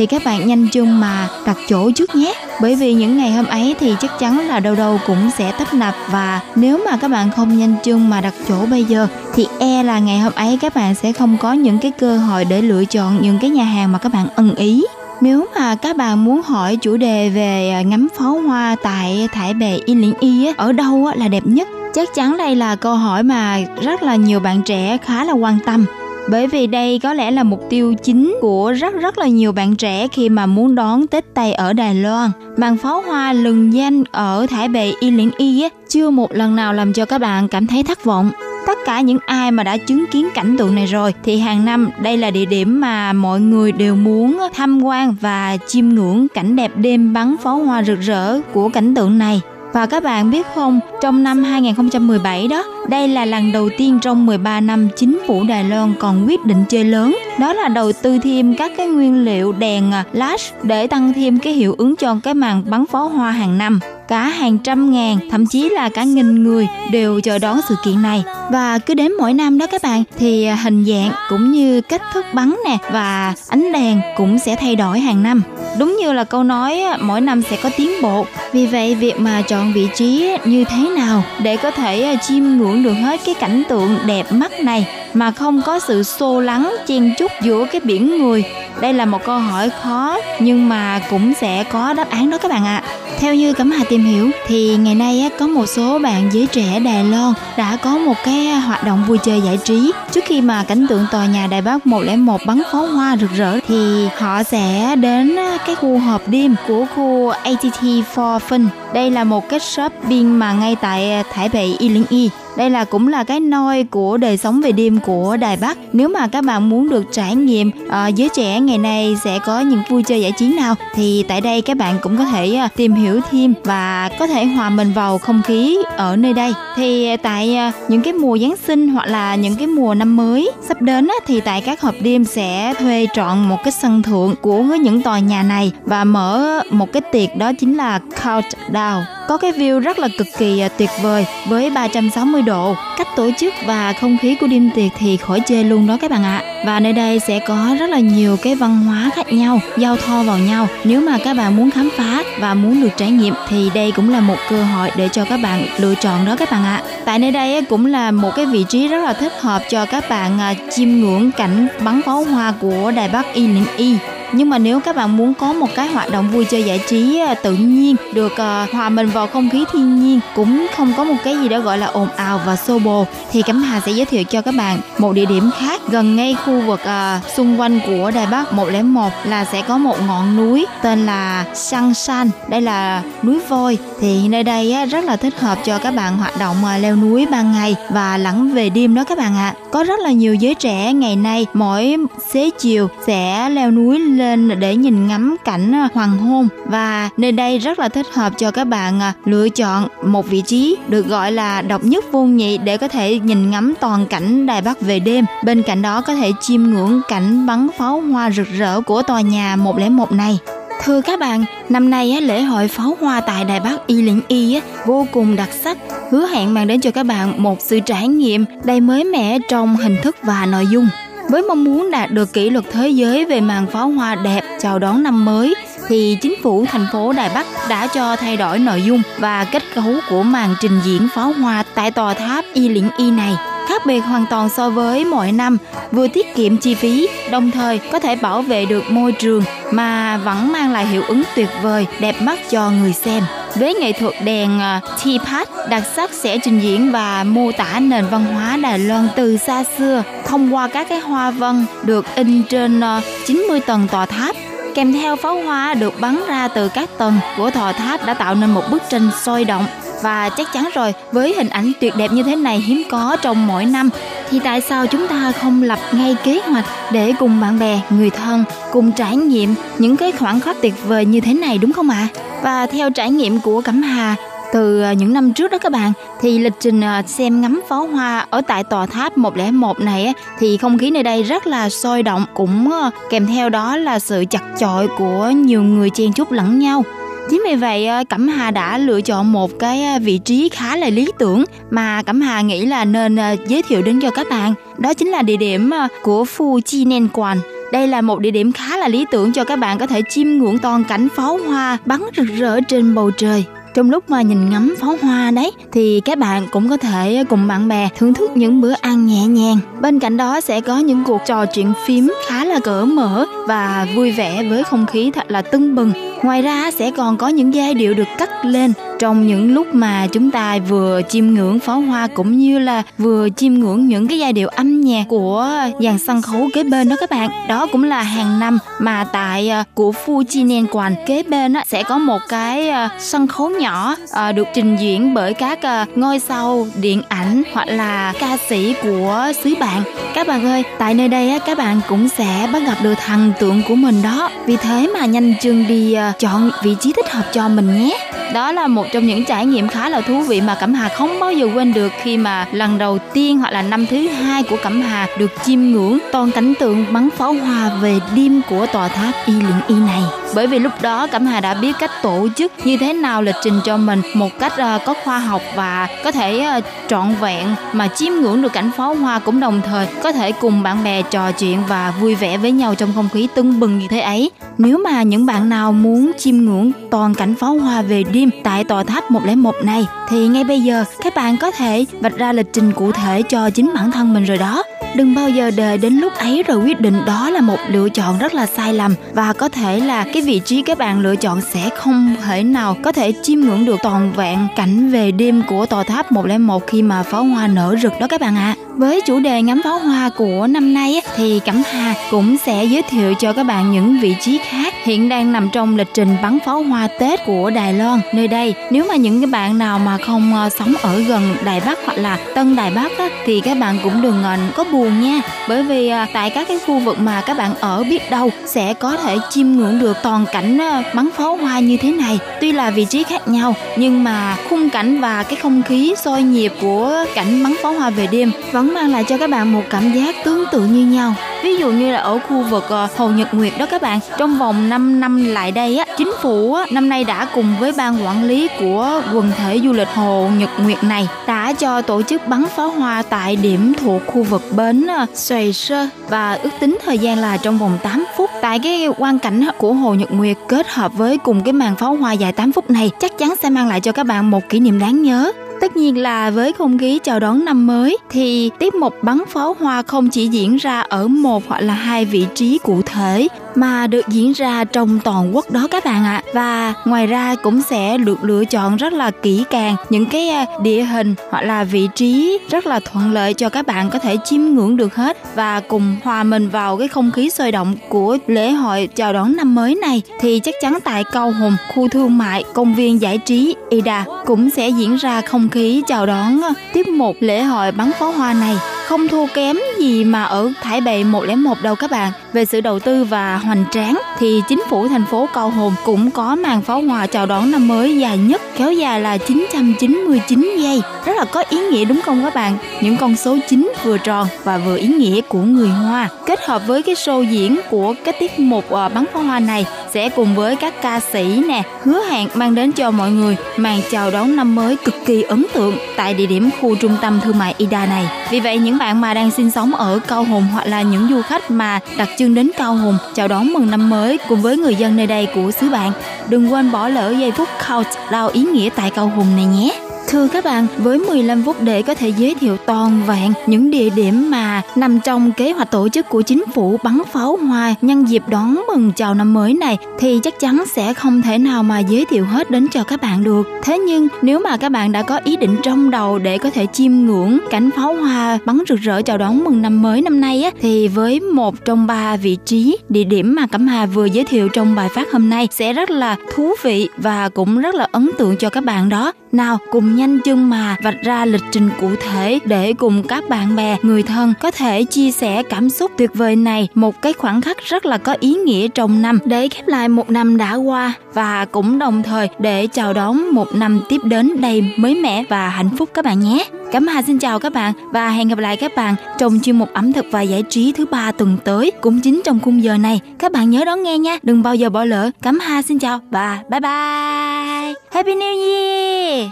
Speaker 10: thì các bạn nhanh chân mà đặt chỗ trước nhé. Bởi vì những ngày hôm ấy thì chắc chắn là đâu đâu cũng sẽ tấp nập và nếu mà các bạn không nhanh chân mà đặt chỗ bây giờ, thì e là ngày hôm ấy các bạn sẽ không có những cái cơ hội để lựa chọn những cái nhà hàng mà các bạn ưng ý. Nếu mà các bạn muốn hỏi chủ đề về à, ngắm pháo hoa tại thải bè Y Liễn Y ở đâu là đẹp nhất? Chắc chắn đây là câu hỏi mà rất là nhiều bạn trẻ khá là quan tâm bởi vì đây có lẽ là mục tiêu chính của rất rất là nhiều bạn trẻ khi mà muốn đón Tết Tây ở Đài Loan. Màn pháo hoa lừng danh ở Thái Bệ, Y Liễn Y chưa một lần nào làm cho các bạn cảm thấy thất vọng. Tất cả những ai mà đã chứng kiến cảnh tượng này rồi, thì hàng năm đây là địa điểm mà mọi người đều muốn tham quan và chiêm ngưỡng cảnh đẹp đêm bắn pháo hoa rực rỡ của cảnh tượng này. Và các bạn biết không, trong năm 2017 đó, đây là lần đầu tiên trong 13 năm chính phủ Đài Loan còn quyết định chơi lớn. Đó là đầu tư thêm các cái nguyên liệu đèn à, flash để tăng thêm cái hiệu ứng cho cái màn bắn pháo hoa hàng năm cả hàng trăm ngàn, thậm chí là cả nghìn người đều chờ đón sự kiện này. Và cứ đến mỗi năm đó các bạn, thì à, hình dạng cũng như cách thức bắn nè và ánh đèn cũng sẽ thay đổi hàng năm. Đúng như là câu nói mỗi năm sẽ có tiến bộ. Vì vậy, việc mà chọn vị trí như thế nào để có thể à, chiêm ngưỡng được hết cái cảnh tượng đẹp mắt này mà không có sự xô lắng chen chúc giữa cái biển người đây là một câu hỏi khó, nhưng mà cũng sẽ có đáp án đó các bạn ạ. À. theo như cẩm hà tìm hiểu, thì ngày nay có một số bạn giới trẻ đài loan đã có một cái hoạt động vui chơi giải trí. Trước khi mà cảnh tượng tòa nhà đài bắc 101 bắn pháo hoa rực rỡ, thì họ sẽ đến cái khu hộp đêm của khu ATT for Fun. Đây là một cái shopping mà ngay tại à, Thái Bệ Y Linh Y đây là cũng là cái nôi của đời sống về đêm của Đài Bắc. Nếu mà các bạn muốn được trải nghiệm uh, giới trẻ ngày nay sẽ có những vui chơi giải trí nào thì tại đây các bạn cũng có thể uh, tìm hiểu thêm và có thể hòa mình vào không khí ở nơi đây. Thì tại uh, những cái mùa Giáng sinh hoặc là những cái mùa năm mới sắp đến uh, thì tại các hộp đêm sẽ thuê trọn một cái sân thượng của những tòa nhà này và mở một cái tiệc đó chính là countdown có cái view rất là cực kỳ à, tuyệt vời với 360 độ. Cách tổ chức và không khí của đêm tiệc thì khỏi chê luôn đó các bạn ạ. Và nơi đây sẽ có rất là nhiều cái văn hóa khác nhau, giao thoa vào nhau. Nếu mà các bạn muốn khám phá và muốn được trải nghiệm thì đây cũng là một cơ hội để cho các bạn lựa chọn đó các bạn ạ. Tại nơi đây cũng là một cái vị trí rất là thích hợp cho các bạn à, chiêm ngưỡng cảnh bắn pháo hoa của đài bắc y Ninh y nhưng mà nếu các bạn muốn có một cái hoạt động vui chơi giải trí à, tự nhiên được uh, hòa mình vào không khí thiên nhiên cũng không có một cái gì đó gọi là ồn ào và xô bồ thì cẩm hà sẽ giới thiệu cho các bạn một địa điểm khác gần ngay khu vực uh, xung quanh của đài bắc 101 là sẽ có một ngọn núi tên là Sang San đây là núi voi thì nơi đây rất là thích hợp cho các bạn hoạt động leo núi ban ngày và lẫn về đêm đó các bạn ạ à có rất là nhiều giới trẻ ngày nay mỗi xế chiều sẽ leo núi lên để nhìn ngắm cảnh à, hoàng hôn và nơi đây rất là thích hợp cho các bạn à, lựa chọn một vị trí được gọi là độc nhất vô nhị để có thể nhìn ngắm toàn cảnh Đài Bắc về đêm. Bên cạnh đó có thể chiêm ngưỡng cảnh bắn pháo hoa rực rỡ của tòa nhà 101 này. Thưa các bạn, năm nay lễ hội pháo hoa tại Đài Bắc Y Lĩnh Y vô cùng đặc sắc, hứa hẹn mang đến cho các bạn một sự trải nghiệm đầy mới mẻ trong hình thức và nội dung. Với mong muốn đạt được kỷ lục thế giới về màn pháo hoa đẹp chào đón năm mới, thì chính phủ thành phố Đài Bắc đã cho thay đổi nội dung và kết cấu của màn trình diễn pháo hoa tại tòa tháp Y Liễn Y này khác biệt hoàn toàn so với mọi năm, vừa tiết kiệm chi phí, đồng thời có thể bảo vệ được môi trường mà vẫn mang lại hiệu ứng tuyệt vời, đẹp mắt cho người xem. Với nghệ thuật đèn ờ, Teapot, pad đặc sắc sẽ trình diễn và mô tả nền văn hóa Đài Loan từ xa xưa thông qua các cái hoa văn được in trên ờ, 90 tầng tòa tháp kèm theo pháo hoa được bắn ra từ các tầng của thò tháp đã tạo nên một bức tranh sôi động và chắc chắn rồi, với hình ảnh tuyệt đẹp như thế này hiếm có trong mỗi năm, thì tại sao chúng ta không lập ngay kế hoạch để cùng bạn bè, người thân cùng trải nghiệm những cái khoảnh khắc tuyệt vời như thế này, đúng không ạ à? và theo trải nghiệm của cẩm hà từ à, những năm trước đó các bạn, thì lịch trình à, xem ngắm pháo hoa ở tại tòa tháp 101 này thì không khí nơi đây rất là sôi động, cũng à, kèm theo đó là sự chặt chội của nhiều người chen chúc lẫn nhau Chính vì vậy Cẩm Hà đã lựa chọn một cái vị trí khá là lý tưởng mà Cẩm Hà nghĩ là nên giới thiệu đến cho các bạn. Đó chính là địa điểm của Phu Chi Nen Quan. Đây là một địa điểm khá là lý tưởng cho các bạn có thể chiêm ngưỡng toàn cảnh pháo hoa bắn rực rỡ trên bầu trời trong lúc mà nhìn ngắm pháo hoa đấy, thì các bạn cũng có thể cùng bạn bè thưởng thức những bữa ăn nhẹ nhàng. Bên cạnh đó sẽ có những cuộc trò chuyện phím khá là cỡ mở và vui vẻ với không khí thật là tưng bừng. Ngoài ra sẽ còn có những giai điệu được cắt lên trong những lúc mà chúng ta vừa chiêm ngưỡng pháo hoa cũng như là vừa chiêm ngưỡng những cái giai điệu âm nhạc của dàn sân khấu kế bên đó các bạn. Đó cũng là hàng năm mà tại à, của Fuji Quan kế bên á, sẽ có một cái à, sân khấu nhỏ à, được trình diễn bởi các ngôi sao điện ảnh hoặc là ca sĩ của xứ bạn. Các bạn ơi tại nơi đây á, các bạn cũng sẽ bắt gặp được thần tượng của mình đó. Vì thế mà nhanh chân đi chọn vị trí thích hợp cho mình nhé đó là một trong những trải nghiệm khá là thú vị mà Cẩm Hà không bao giờ quên được khi mà lần đầu tiên hoặc là năm thứ hai của Cẩm Hà được chiêm ngưỡng toàn cảnh tượng bắn pháo hoa về đêm của tòa tháp Y Luyện Y này. Bởi vì lúc đó Cẩm Hà đã biết cách tổ chức như thế nào lịch trình cho mình một cách ờ, có khoa học và có thể ờ, trọn vẹn, mà chiêm ngưỡng được cảnh pháo hoa cũng đồng thời có thể cùng bạn bè trò chuyện và vui vẻ với nhau trong không khí tưng bừng như thế ấy. Nếu mà những bạn nào muốn chiêm ngưỡng toàn cảnh pháo hoa về đêm tại tòa tháp 101 này, thì ngay bây giờ các bạn có thể vạch ra lịch trình cụ thể cho chính bản thân mình rồi đó. Đừng bao giờ đợi đến lúc ấy rồi quyết định đó là một lựa chọn rất là sai lầm và có thể là cái vị trí các bạn lựa chọn sẽ không thể nào có thể chiêm ngưỡng được toàn vẹn cảnh về đêm của tòa tháp 101 khi mà pháo hoa nở rực đó các bạn ạ. À. Với chủ đề ngắm pháo hoa của năm nay thì Cẩm Hà cũng sẽ giới thiệu cho các bạn những vị trí khác hiện đang nằm trong lịch trình bắn pháo hoa Tết của Đài Loan. Nơi đây, nếu mà những cái bạn nào mà không ờ, sống ở gần Đài Bắc hoặc là Tân Đài Bắc á, thì các bạn cũng đừng ờ, có buồn nha. Bởi vì ờ, tại các cái khu vực mà các bạn ở biết đâu sẽ có thể chiêm ngưỡng được toàn cảnh bắn pháo hoa như thế này. Tuy là vị trí khác nhau nhưng mà khung cảnh và cái không khí sôi nhịp của cảnh bắn pháo hoa về đêm vẫn mang lại cho các bạn một cảm giác tương tự như nhau. Ví dụ như là ở khu vực ờ, Hồ Nhật Nguyệt đó các bạn trong vòng 5 năm lại đây á chính phủ á, năm nay đã cùng với ban quản lý của quần thể du lịch Hồ Nhật Nguyệt này đã cho tổ chức bắn pháo hoa tại điểm thuộc khu vực bến ờ, Xoài Sơ. Và ước tính thời gian là trong vòng 8 phút. Tại cái quan cảnh của Hồ Nhật Nguyệt kết hợp với cùng cái màn pháo hoa dài 8 phút này chắc chắn sẽ mang lại cho các bạn một kỷ niệm đáng nhớ. Tất nhiên là với không khí chào đón năm mới thì tiết mục bắn pháo hoa không chỉ diễn ra ở một hoặc là hai vị trí cụ thể mà được diễn ra trong toàn quốc đó các bạn ạ. À. Và ngoài ra cũng sẽ được lựa chọn rất là kỹ càng những cái à, địa hình hoặc là vị trí rất là thuận lợi cho các bạn có thể chiêm ngưỡng được hết và cùng hòa mình vào cái không khí sôi động của lễ hội chào đón năm mới này thì chắc chắn tại Cầu Hùng, khu thương mại, công viên giải trí Ida cũng sẽ diễn ra không khí chào đón à, tiếp một lễ hội bắn pháo hoa này không thua kém gì mà ở Thái Bệ 101 đâu các bạn. Về sự đầu tư và hoành tráng thì chính phủ thành phố Cao Hồn cũng có màn pháo hoa chào đón năm mới dài nhất, kéo dài là 999 giây. Rất là có ý nghĩa đúng không các bạn? Những con số 9 vừa tròn và vừa ý nghĩa của người Hoa kết hợp với cái show diễn của cái tiết mục ờ, bắn pháo hoa này sẽ cùng với các ca sĩ nè, hứa hẹn mang đến cho mọi người màn chào đón năm mới cực kỳ ấn tượng tại địa điểm khu trung tâm thương mại Ida này. Vì vậy, những bạn mà đang sinh sống ở Cao Hùng hoặc là những du khách mà đặc trưng đến Cao Hùng chào đón mừng năm mới cùng với người dân nơi đây của xứ bạn, đừng quên bỏ lỡ giây phút countdown ý nghĩa tại Cao Hùng này nhé. Thưa các bạn, với 15 phút để có thể giới thiệu toàn vẹn những địa điểm mà nằm trong kế hoạch tổ chức của chính phủ bắn pháo hoa nhân dịp đón mừng chào năm mới này thì chắc chắn sẽ không thể nào mà giới thiệu hết đến cho các bạn được. Thế nhưng nếu mà các bạn đã có ý định trong đầu để có thể chiêm ngưỡng cảnh pháo hoa bắn rực rỡ chào đón mừng năm mới năm nay á thì với một trong ba vị trí địa điểm mà Cẩm Hà vừa giới thiệu trong bài phát hôm nay sẽ rất là thú vị và cũng rất là ấn tượng cho các bạn đó. Nào cùng nhanh chân mà vạch ra lịch trình cụ thể để cùng các bạn bè, người thân có thể chia sẻ cảm xúc tuyệt vời này một cái khoảnh khắc rất là có ý nghĩa trong năm để khép lại một năm đã qua và cũng đồng thời để chào đón một năm tiếp đến đầy mới mẻ và hạnh phúc các bạn nhé. Cảm Hà xin chào các bạn và hẹn gặp lại các bạn trong chuyên mục ẩm thực và giải trí thứ ba tuần tới cũng chính trong khung giờ này. Các bạn nhớ đón nghe nha, đừng bao giờ bỏ lỡ. Cảm Hà xin chào và bye bye. Happy New Year.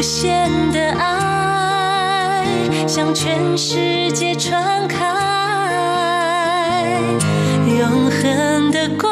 Speaker 10: 限的爱向全世界传开，永恒的关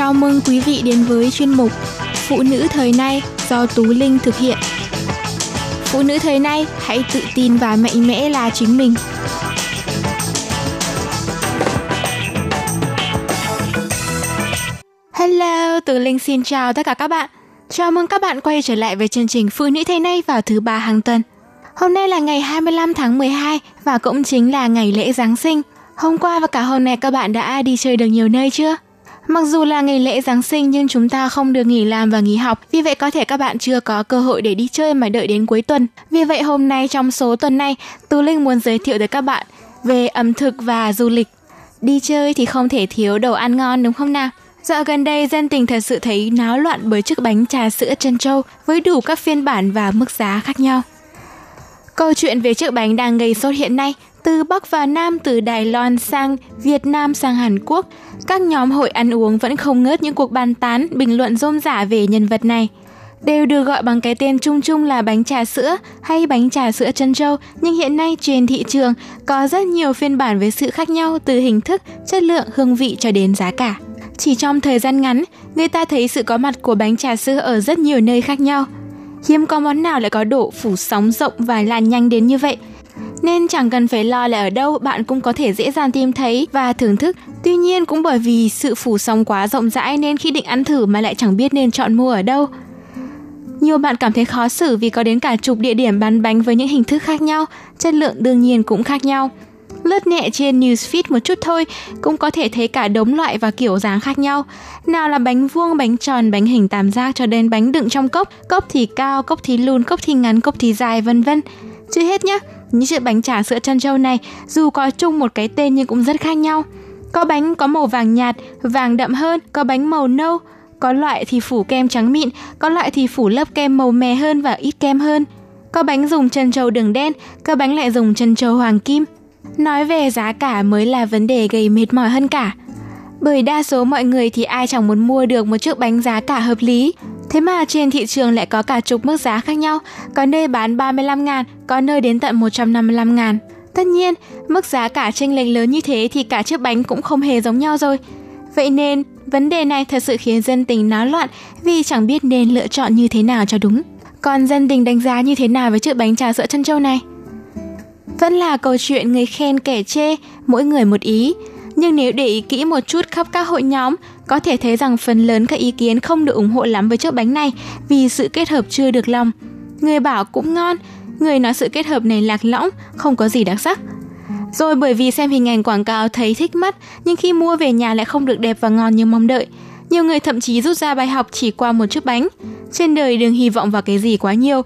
Speaker 11: Chào mừng quý vị đến với chuyên mục Phụ nữ thời nay do Tú Linh thực hiện. Phụ nữ thời nay hãy tự tin và mạnh mẽ là chính mình. Hello, Tú Linh xin chào tất cả các bạn. Chào mừng các bạn quay trở lại với chương trình Phụ nữ thời nay vào thứ ba hàng tuần. Hôm nay là ngày 25 tháng 12 và cũng chính là ngày lễ Giáng sinh. Hôm qua và cả hôm nay các bạn đã đi chơi được nhiều nơi chưa? Mặc dù là ngày lễ Giáng sinh nhưng chúng ta không được nghỉ làm và nghỉ học, vì vậy có thể các bạn chưa có cơ hội để đi chơi mà đợi đến cuối tuần. Vì vậy hôm nay trong số tuần này, Tú Linh muốn giới thiệu tới các bạn về ẩm thực và du lịch. Đi chơi thì không thể thiếu đồ ăn ngon đúng không nào? Dạo gần đây, dân tình thật sự thấy náo loạn bởi chiếc bánh trà sữa trân châu với đủ các phiên bản và mức giá khác nhau. Câu chuyện về chiếc bánh đang gây sốt hiện nay, từ Bắc và Nam, từ Đài Loan sang Việt Nam sang Hàn Quốc, các nhóm hội ăn uống vẫn không ngớt những cuộc bàn tán, bình luận rôm rả về nhân vật này. Đều được gọi bằng cái tên chung chung là bánh trà sữa hay bánh trà sữa chân trâu, nhưng hiện nay trên thị trường có rất nhiều phiên bản với sự khác nhau từ hình thức, chất lượng, hương vị cho đến giá cả. Chỉ trong thời gian ngắn, người ta thấy sự có mặt của bánh trà sữa ở rất nhiều nơi khác nhau. Hiếm có món nào lại có độ phủ sóng rộng và lan nhanh đến như vậy. Nên chẳng cần phải lo là ở đâu bạn cũng có thể dễ dàng tìm thấy và thưởng thức. Tuy nhiên cũng bởi vì sự phủ sóng quá rộng rãi nên khi định ăn thử mà lại chẳng biết nên chọn mua ở đâu. Nhiều bạn cảm thấy khó xử vì có đến cả chục địa điểm bán bánh với những hình thức khác nhau, chất lượng đương nhiên cũng khác nhau. Lướt nhẹ trên newsfeed một chút thôi cũng có thể thấy cả đống loại và kiểu dáng khác nhau. Nào là bánh vuông, bánh tròn, bánh hình tam giác cho đến bánh đựng trong cốc, cốc thì cao, cốc thì lùn, cốc thì ngắn, cốc thì dài vân vân. Chưa hết nhá, những chiếc bánh trà sữa trân châu này dù có chung một cái tên nhưng cũng rất khác nhau. Có bánh có màu vàng nhạt, vàng đậm hơn, có bánh màu nâu, có loại thì phủ kem trắng mịn, có loại thì phủ lớp kem màu mè hơn và ít kem hơn. Có bánh dùng chân trâu đường đen, có bánh lại dùng chân trâu hoàng kim. Nói về giá cả mới là vấn đề gây mệt mỏi hơn cả. Bởi đa số mọi người thì ai chẳng muốn mua được một chiếc bánh giá cả hợp lý. Thế mà trên thị trường lại có cả chục mức giá khác nhau, có nơi bán 35 ngàn, có nơi đến tận 155 ngàn. Tất nhiên, mức giá cả chênh lệch lớn như thế thì cả chiếc bánh cũng không hề giống nhau rồi. Vậy nên, vấn đề này thật sự khiến dân tình náo loạn vì chẳng biết nên lựa chọn như thế nào cho đúng. Còn dân tình đánh giá như thế nào với chiếc bánh trà sữa chân châu này? Vẫn là câu chuyện người khen kẻ chê, mỗi người một ý. Nhưng nếu để ý kỹ một chút khắp các hội nhóm, có thể thấy rằng phần lớn các ý kiến không được ủng hộ lắm với chiếc bánh này vì sự kết hợp chưa được lòng. Người bảo cũng ngon, người nói sự kết hợp này lạc lõng, không có gì đặc sắc. Rồi bởi vì xem hình ảnh quảng cáo thấy thích mắt, nhưng khi mua về nhà lại không được đẹp và ngon như mong đợi. Nhiều người thậm chí rút ra bài học chỉ qua một chiếc bánh. Trên đời đừng hy vọng vào cái gì quá nhiều.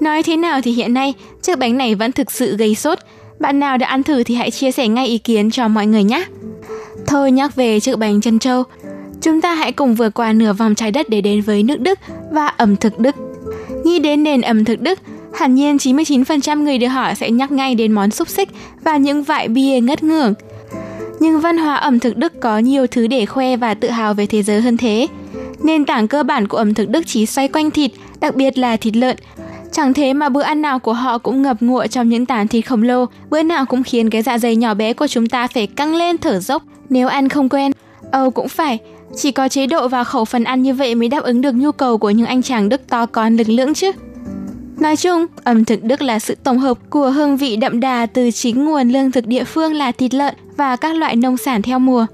Speaker 11: Nói thế nào thì hiện nay, chiếc bánh này vẫn thực sự gây sốt. Bạn nào đã ăn thử thì hãy chia sẻ ngay ý kiến cho mọi người nhé. Thôi nhắc về chiếc bánh chân trâu, chúng ta hãy cùng vượt qua nửa vòng trái đất để đến với nước Đức và ẩm thực Đức. Nghĩ đến nền ẩm thực Đức, hẳn nhiên 99% người được hỏi sẽ nhắc ngay đến món xúc xích và những vại bia ngất ngưởng. Nhưng văn hóa ẩm thực Đức có nhiều thứ để khoe và tự hào về thế giới hơn thế. Nền tảng cơ bản của ẩm thực Đức chỉ xoay quanh thịt, đặc biệt là thịt lợn. Chẳng thế mà bữa ăn nào của họ cũng ngập ngụa trong những tàn thịt khổng lồ, bữa nào cũng khiến cái dạ dày nhỏ bé của chúng ta phải căng lên thở dốc nếu ăn không quen. Âu cũng phải, chỉ có chế độ và khẩu phần ăn như vậy mới đáp ứng được nhu cầu của những anh chàng Đức to con lực lưỡng chứ. Nói chung, ẩm thực Đức là sự tổng hợp của hương vị đậm đà từ chính nguồn lương thực địa phương là thịt lợn và các loại nông sản theo mùa.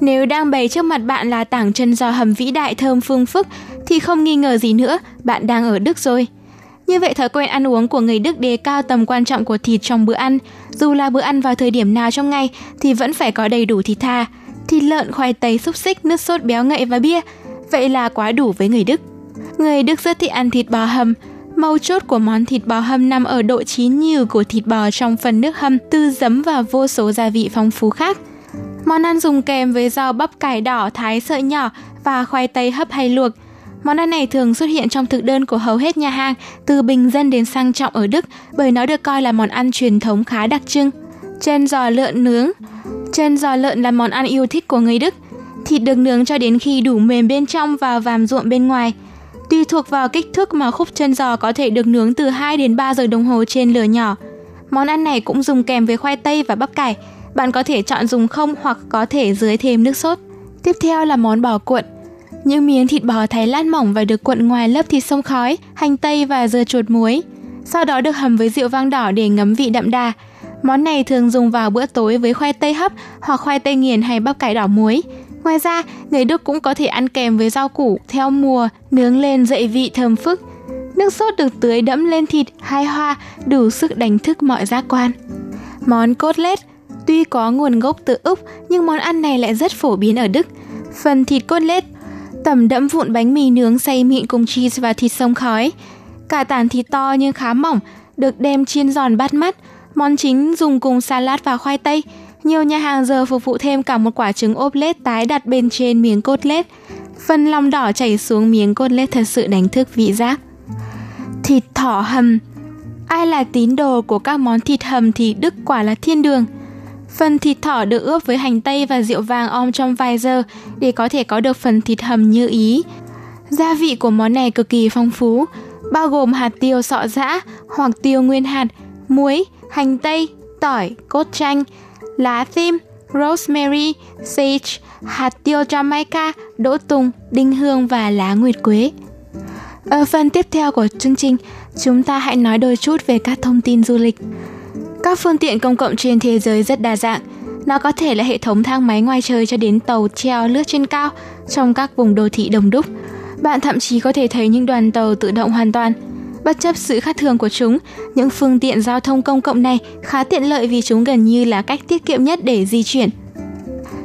Speaker 11: Nếu đang bày trước mặt bạn là tảng chân giò hầm vĩ đại thơm phương phức thì không nghi ngờ gì nữa, bạn đang ở Đức rồi. Như vậy thói quen ăn uống của người Đức đề cao tầm quan trọng của thịt trong bữa ăn. Dù là bữa ăn vào thời điểm nào trong ngày thì vẫn phải có đầy đủ thịt tha, thịt lợn, khoai tây, xúc xích, nước sốt béo ngậy và bia. Vậy là quá đủ với người Đức. Người Đức rất thích ăn thịt bò hầm. Mấu chốt của món thịt bò hầm nằm ở độ chín nhừ của thịt bò trong phần nước hầm, tư giấm và vô số gia vị phong phú khác. Món ăn dùng kèm với rau bắp cải đỏ thái sợi nhỏ và khoai tây hấp hay luộc. Món ăn này thường xuất hiện trong thực đơn của hầu hết nhà hàng, từ bình dân đến sang trọng ở Đức, bởi nó được coi là món ăn truyền thống khá đặc trưng. Chân giò lợn nướng Chân giò lợn là món ăn yêu thích của người Đức. Thịt được nướng cho đến khi đủ mềm bên trong và vàm ruộm bên ngoài. Tùy thuộc vào kích thước mà khúc chân giò có thể được nướng từ 2 đến 3 giờ đồng hồ trên lửa nhỏ. Món ăn này cũng dùng kèm với khoai tây và bắp cải. Bạn có thể chọn dùng không hoặc có thể dưới thêm nước sốt. Tiếp theo là món bò cuộn. Những miếng thịt bò thái lát mỏng và được cuộn ngoài lớp thịt sông khói, hành tây và dưa chuột muối. Sau đó được hầm với rượu vang đỏ để ngấm vị đậm đà. Món này thường dùng vào bữa tối với khoai tây hấp hoặc khoai tây nghiền hay bắp cải đỏ muối. Ngoài ra, người Đức cũng có thể ăn kèm với rau củ theo mùa, nướng lên dậy vị thơm phức. Nước sốt được tưới đẫm lên thịt hai hoa, đủ sức đánh thức mọi giác quan. Món cốt lết tuy có nguồn gốc từ Úc nhưng món ăn này lại rất phổ biến ở Đức. Phần thịt cốt lết tẩm đẫm vụn bánh mì nướng xay mịn cùng cheese và thịt sông khói. Cả tản thịt to nhưng khá mỏng, được đem chiên giòn bắt mắt. Món chính dùng cùng salad và khoai tây. Nhiều nhà hàng giờ phục vụ thêm cả một quả trứng ốp lết tái đặt bên trên miếng cốt lết. Phần lòng đỏ chảy xuống miếng cốt lết thật sự đánh thức vị giác. Thịt thỏ hầm Ai là tín đồ của các món thịt hầm thì Đức quả là thiên đường. Phần thịt thỏ được ướp với hành tây và rượu vàng om trong vài giờ để có thể có được phần thịt hầm như ý. Gia vị của món này cực kỳ phong phú, bao gồm hạt tiêu sọ giã hoặc tiêu nguyên hạt, muối, hành tây, tỏi, cốt chanh, lá tim, rosemary, sage, hạt tiêu Jamaica, đỗ tùng, đinh hương và lá nguyệt quế. Ở phần tiếp theo của chương trình, chúng ta hãy nói đôi chút về các thông tin du lịch. Các phương tiện công cộng trên thế giới rất đa dạng. Nó có thể là hệ thống thang máy ngoài trời cho đến tàu treo lướt trên cao trong các vùng đô thị đông đúc. Bạn thậm chí có thể thấy những đoàn tàu tự động hoàn toàn. Bất chấp sự khác thường của chúng, những phương tiện giao thông công cộng này khá tiện lợi vì chúng gần như là cách tiết kiệm nhất để di chuyển.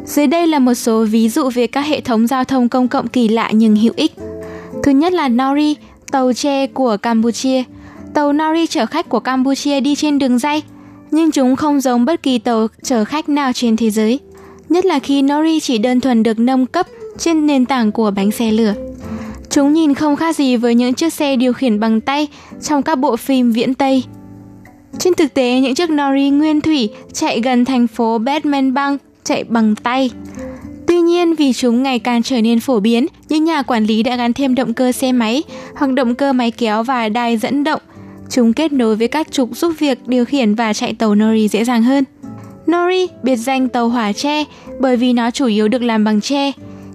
Speaker 11: Dưới đây là một số ví dụ về các hệ thống giao thông công cộng kỳ lạ nhưng hữu ích. Thứ nhất là Nori, tàu tre của Campuchia. Tàu Nori chở khách của Campuchia đi trên đường dây, nhưng chúng không giống bất kỳ tàu chở khách nào trên thế giới. Nhất là khi Nori chỉ đơn thuần được nâng cấp trên nền tảng của bánh xe lửa. Chúng nhìn không khác gì với những chiếc xe điều khiển bằng tay trong các bộ phim viễn Tây. Trên thực tế, những chiếc Nori nguyên thủy chạy gần thành phố Batman Bang chạy bằng tay. Tuy nhiên, vì chúng ngày càng trở nên phổ biến, những nhà quản lý đã gắn thêm động cơ xe máy hoặc động cơ máy kéo và đài dẫn động. Chúng kết nối với các trục giúp việc điều khiển và chạy tàu Nori dễ dàng hơn. Nori biệt danh tàu hỏa tre bởi vì nó chủ yếu được làm bằng tre.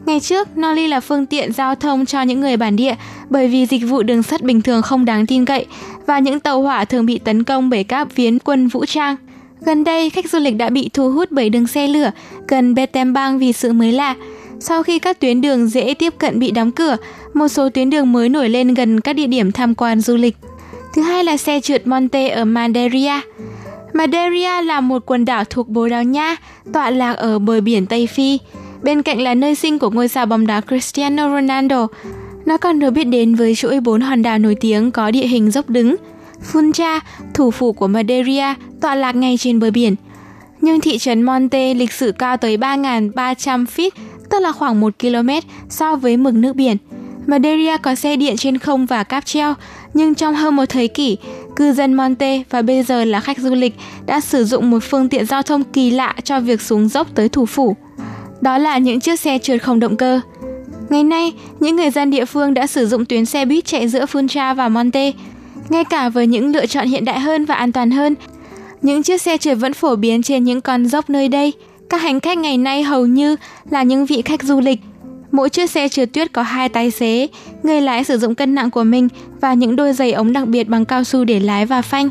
Speaker 11: Ngày trước, Nori là phương tiện giao thông cho những người bản địa bởi vì dịch vụ đường sắt bình thường không đáng tin cậy và những tàu hỏa thường bị tấn công bởi các phiến quân vũ trang. Gần đây, khách du lịch đã bị thu hút bởi đường xe lửa gần Betembang vì sự mới lạ. Sau khi các tuyến đường dễ tiếp cận bị đóng cửa, một số tuyến đường mới nổi lên gần các địa điểm tham quan du lịch. Thứ hai là xe trượt Monte ở Madeira. Madeira là một quần đảo thuộc Bồ Đào Nha, tọa lạc ở bờ biển Tây Phi. Bên cạnh là nơi sinh của ngôi sao bóng đá Cristiano Ronaldo. Nó còn được biết đến với chuỗi bốn hòn đảo nổi tiếng có địa hình dốc đứng. Funcha, thủ phủ của Madeira, tọa lạc ngay trên bờ biển. Nhưng thị trấn Monte lịch sử cao tới 3.300 feet, tức là khoảng 1 km so với mực nước biển. Madeira có xe điện trên không và cáp treo, nhưng trong hơn một thế kỷ, cư dân Monte và bây giờ là khách du lịch đã sử dụng một phương tiện giao thông kỳ lạ cho việc xuống dốc tới thủ phủ. Đó là những chiếc xe trượt không động cơ. Ngày nay, những người dân địa phương đã sử dụng tuyến xe buýt chạy giữa Funcha và Monte. Ngay cả với những lựa chọn hiện đại hơn và an toàn hơn, những chiếc xe trượt vẫn phổ biến trên những con dốc nơi đây. Các hành khách ngày nay hầu như là những vị khách du lịch. Mỗi chiếc xe trượt tuyết có hai tài xế, người lái sử dụng cân nặng của mình và những đôi giày ống đặc biệt bằng cao su để lái và phanh.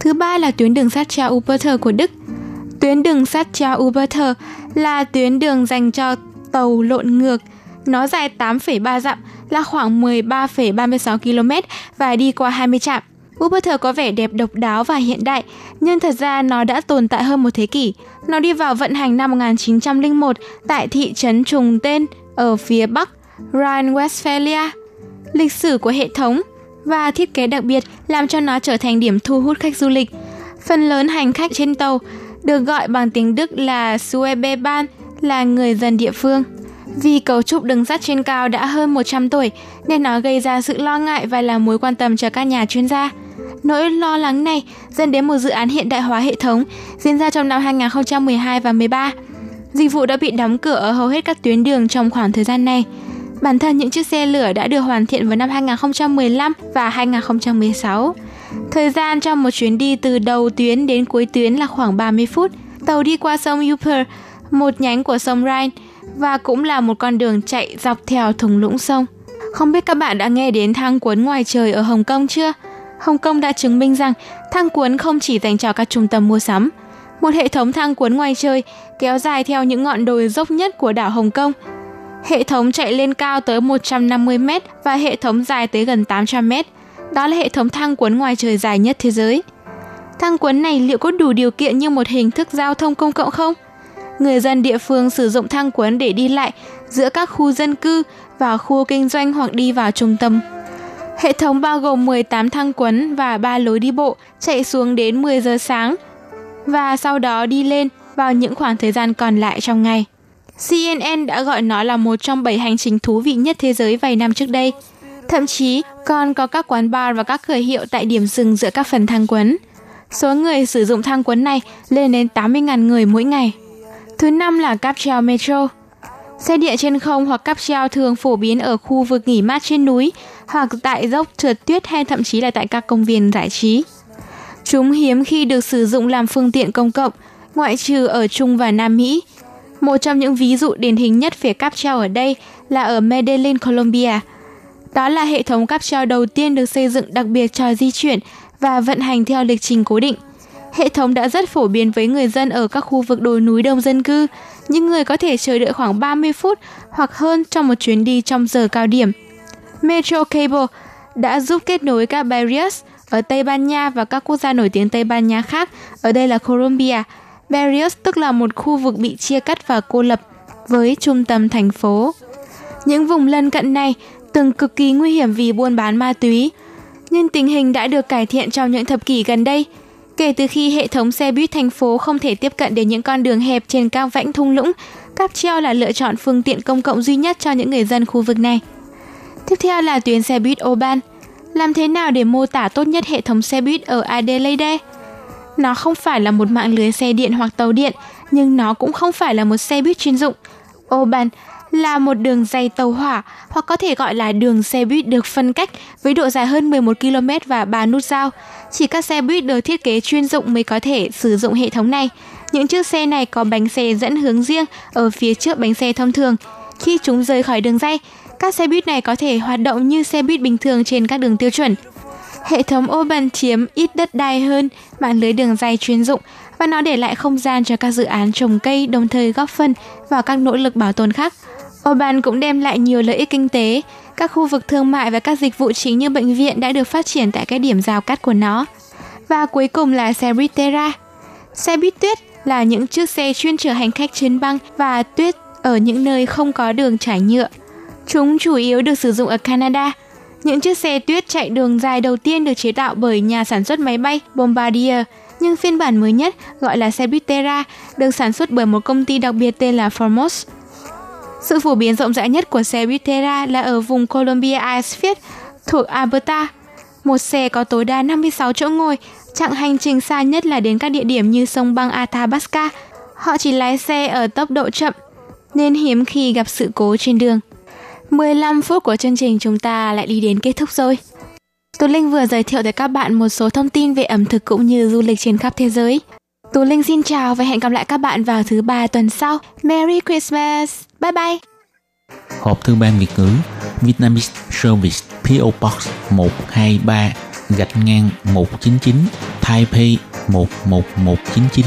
Speaker 11: Thứ ba là tuyến đường sắt treo Uperter của Đức. Tuyến đường sắt treo Uperter là tuyến đường dành cho tàu lộn ngược. Nó dài 8,3 dặm, là khoảng 13,36 km và đi qua 20 trạm. Uberter có vẻ đẹp độc đáo và hiện đại, nhưng thật ra nó đã tồn tại hơn một thế kỷ. Nó đi vào vận hành năm 1901 tại thị trấn trùng tên ở phía bắc Rhine-Westphalia. Lịch sử của hệ thống và thiết kế đặc biệt làm cho nó trở thành điểm thu hút khách du lịch. Phần lớn hành khách trên tàu được gọi bằng tiếng Đức là Suebeban, là người dân địa phương. Vì cấu trúc đường sắt trên cao đã hơn 100 tuổi, nên nó gây ra sự lo ngại và là mối quan tâm cho các nhà chuyên gia. Nỗi lo lắng này dẫn đến một dự án hiện đại hóa hệ thống diễn ra trong năm 2012 và 13. Dịch vụ đã bị đóng cửa ở hầu hết các tuyến đường trong khoảng thời gian này. Bản thân những chiếc xe lửa đã được hoàn thiện vào năm 2015 và 2016. Thời gian trong một chuyến đi từ đầu tuyến đến cuối tuyến là khoảng 30 phút. Tàu đi qua sông Upper, một nhánh của sông Rhine, và cũng là một con đường chạy dọc theo thung lũng sông. Không biết các bạn đã nghe đến thang cuốn ngoài trời ở Hồng Kông chưa? Hồng Kông đã chứng minh rằng thang cuốn không chỉ dành cho các trung tâm mua sắm. Một hệ thống thang cuốn ngoài trời, kéo dài theo những ngọn đồi dốc nhất của đảo Hồng Kông. Hệ thống chạy lên cao tới 150 m và hệ thống dài tới gần 800 m. Đó là hệ thống thang cuốn ngoài trời dài nhất thế giới. Thang cuốn này liệu có đủ điều kiện như một hình thức giao thông công cộng không? Người dân địa phương sử dụng thang cuốn để đi lại giữa các khu dân cư và khu kinh doanh hoặc đi vào trung tâm. Hệ thống bao gồm 18 thang cuốn và 3 lối đi bộ chạy xuống đến 10 giờ sáng và sau đó đi lên vào những khoảng thời gian còn lại trong ngày. CNN đã gọi nó là một trong 7 hành trình thú vị nhất thế giới vài năm trước đây. Thậm chí, còn có các quán bar và các cửa hiệu tại điểm dừng giữa các phần thang quấn. Số người sử dụng thang quấn này lên đến 80.000 người mỗi ngày. Thứ năm là cáp treo metro. Xe điện trên không hoặc cáp treo thường phổ biến ở khu vực nghỉ mát trên núi hoặc tại dốc trượt tuyết hay thậm chí là tại các công viên giải trí. Chúng hiếm khi được sử dụng làm phương tiện công cộng, ngoại trừ ở Trung và Nam Mỹ. Một trong những ví dụ điển hình nhất về cáp treo ở đây là ở Medellin, Colombia. Đó là hệ thống cáp treo đầu tiên được xây dựng đặc biệt cho di chuyển và vận hành theo lịch trình cố định. Hệ thống đã rất phổ biến với người dân ở các khu vực đồi núi đông dân cư. Những người có thể chờ đợi khoảng 30 phút hoặc hơn trong một chuyến đi trong giờ cao điểm. Metro Cable đã giúp kết nối các barriers ở Tây Ban Nha và các quốc gia nổi tiếng Tây Ban Nha khác, ở đây là Colombia. Barrios tức là một khu vực bị chia cắt và cô lập với trung tâm thành phố. Những vùng lân cận này từng cực kỳ nguy hiểm vì buôn bán ma túy, nhưng tình hình đã được cải thiện trong những thập kỷ gần đây. Kể từ khi hệ thống xe buýt thành phố không thể tiếp cận đến những con đường hẹp trên cao vãnh thung lũng, cáp treo là lựa chọn phương tiện công cộng duy nhất cho những người dân khu vực này. Tiếp theo là tuyến xe buýt Oban. Làm thế nào để mô tả tốt nhất hệ thống xe buýt ở Adelaide? Nó không phải là một mạng lưới xe điện hoặc tàu điện, nhưng nó cũng không phải là một xe buýt chuyên dụng. Oban là một đường dây tàu hỏa hoặc có thể gọi là đường xe buýt được phân cách với độ dài hơn 11 km và 3 nút giao. Chỉ các xe buýt được thiết kế chuyên dụng mới có thể sử dụng hệ thống này. Những chiếc xe này có bánh xe dẫn hướng riêng ở phía trước bánh xe thông thường. Khi chúng rời khỏi đường dây, các xe buýt này có thể hoạt động như xe buýt bình thường trên các đường tiêu chuẩn. Hệ thống ô bàn chiếm ít đất đai hơn, mạng lưới đường dây chuyên dụng, và nó để lại không gian cho các dự án trồng cây, đồng thời góp phần vào các nỗ lực bảo tồn khác. Urban cũng đem lại nhiều lợi ích kinh tế. Các khu vực thương mại và các dịch vụ chính như bệnh viện đã được phát triển tại các điểm giao cắt của nó. Và cuối cùng là xe buýt Terra. Xe buýt tuyết là những chiếc xe chuyên chở hành khách trên băng và tuyết ở những nơi không có đường trải nhựa. Chúng chủ yếu được sử dụng ở Canada. Những chiếc xe tuyết chạy đường dài đầu tiên được chế tạo bởi nhà sản xuất máy bay Bombardier, nhưng phiên bản mới nhất gọi là xe buýt Terra được sản xuất bởi một công ty đặc biệt tên là Formos. Sự phổ biến rộng rãi nhất của xe buýt Terra là ở vùng Columbia Icefield thuộc Alberta. Một xe có tối đa 56 chỗ ngồi, chặng hành trình xa nhất là đến các địa điểm như sông băng Athabasca. Họ chỉ lái xe ở tốc độ chậm, nên hiếm khi gặp sự cố trên đường. 15 phút của chương trình chúng ta lại đi đến kết thúc rồi. Tú Linh vừa giới thiệu tới các bạn một số thông tin về ẩm thực cũng như du lịch trên khắp thế giới. Tú Linh xin chào và hẹn gặp lại các bạn vào thứ ba tuần sau. Merry Christmas! Bye bye!
Speaker 5: Hộp thư ban Việt ngữ, Vietnamese Service PO Box 123 gạch ngang 199 Taipei 11199